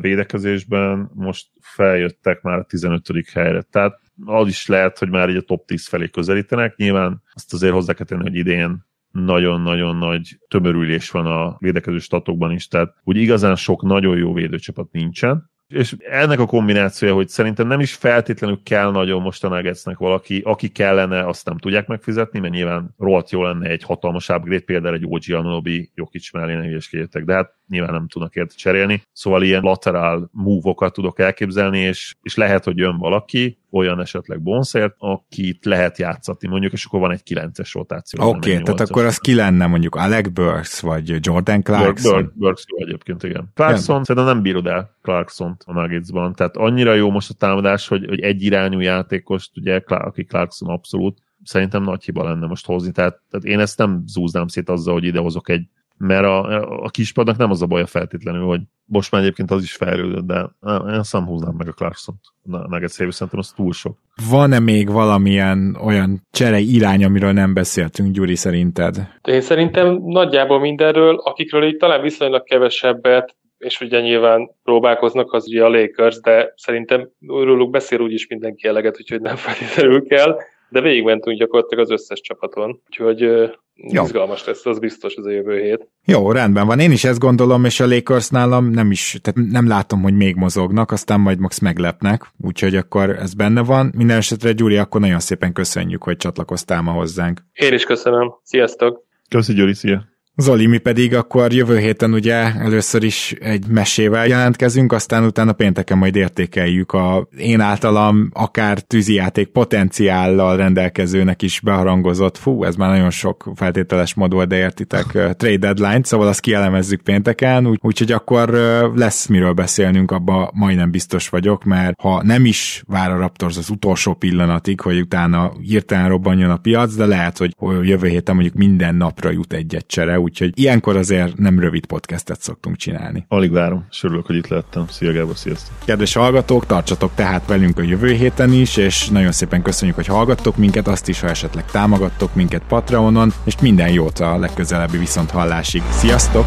védekezésben, most feljöttek már a 15. helyre. Tehát az is lehet, hogy már így a top 10 felé közelítenek. Nyilván azt azért hozzá kell tenni, hogy idén nagyon-nagyon nagy tömörülés van a védekező statokban is, tehát úgy igazán sok nagyon jó védőcsapat nincsen, és ennek a kombinációja, hogy szerintem nem is feltétlenül kell nagyon most a valaki, aki kellene, azt nem tudják megfizetni, mert nyilván rohadt jó lenne egy hatalmas upgrade, például egy OG Anunobi Jokic mellé ne de hát nyilván nem tudnak érte cserélni. Szóval ilyen lateral move-okat tudok elképzelni, és, és lehet, hogy jön valaki, olyan esetleg bonszért, akit lehet játszatni mondjuk, és akkor van egy 9-es rotáció. Oké, okay, tehát akkor az ki lenne mondjuk Alec Burks, vagy Jordan Clarkson? Burks, Burks jó egyébként, igen. Clarkson, nem. szerintem nem bírod el Clarkson a Nuggetsban, tehát annyira jó most a támadás, hogy, hogy egy irányú játékost, ugye, aki Clarkson abszolút, szerintem nagy hiba lenne most hozni, tehát, tehát én ezt nem zúznám szét azzal, hogy idehozok egy mert a, a kispadnak nem az a baja feltétlenül, hogy most már egyébként az is fejlődött, de én nem húznám meg a Clarkson-t. Neked szépen szerintem az túl sok. Van-e még valamilyen olyan csere irány, amiről nem beszéltünk, Gyuri, szerinted? Én szerintem nagyjából mindenről, akikről így talán viszonylag kevesebbet, és ugye nyilván próbálkoznak, az ugye a Lakers, de szerintem róluk beszél úgyis mindenki eleget, úgyhogy nem feltétlenül kell de végigmentünk gyakorlatilag az összes csapaton, úgyhogy Jó. izgalmas lesz, az biztos az a jövő hét. Jó, rendben van, én is ezt gondolom, és a Lakers nálam nem is, tehát nem látom, hogy még mozognak, aztán majd max meglepnek, úgyhogy akkor ez benne van. Minden esetre, Gyuri, akkor nagyon szépen köszönjük, hogy csatlakoztál ma hozzánk. Én is köszönöm. Sziasztok! Köszönjük, Gyuri, szia! Zoli, mi pedig akkor jövő héten ugye először is egy mesével jelentkezünk, aztán utána pénteken majd értékeljük a én általam akár tűzijáték potenciállal rendelkezőnek is beharangozott, fú, ez már nagyon sok feltételes mod volt, de értitek, trade deadline, szóval azt kielemezzük pénteken, úgy, úgyhogy akkor lesz miről beszélnünk, abba majdnem biztos vagyok, mert ha nem is vár a Raptors az utolsó pillanatig, hogy utána hirtelen robbanjon a piac, de lehet, hogy jövő héten mondjuk minden napra jut egy-egy csere, úgyhogy ilyenkor azért nem rövid podcastet szoktunk csinálni. Alig várom, és örülök, hogy itt lettem. Szia Gábor, sziasztok! Kedves hallgatók, tartsatok tehát velünk a jövő héten is, és nagyon szépen köszönjük, hogy hallgattok minket, azt is, ha esetleg támogattok minket Patreonon, és minden jót a legközelebbi viszonthallásig. Sziasztok!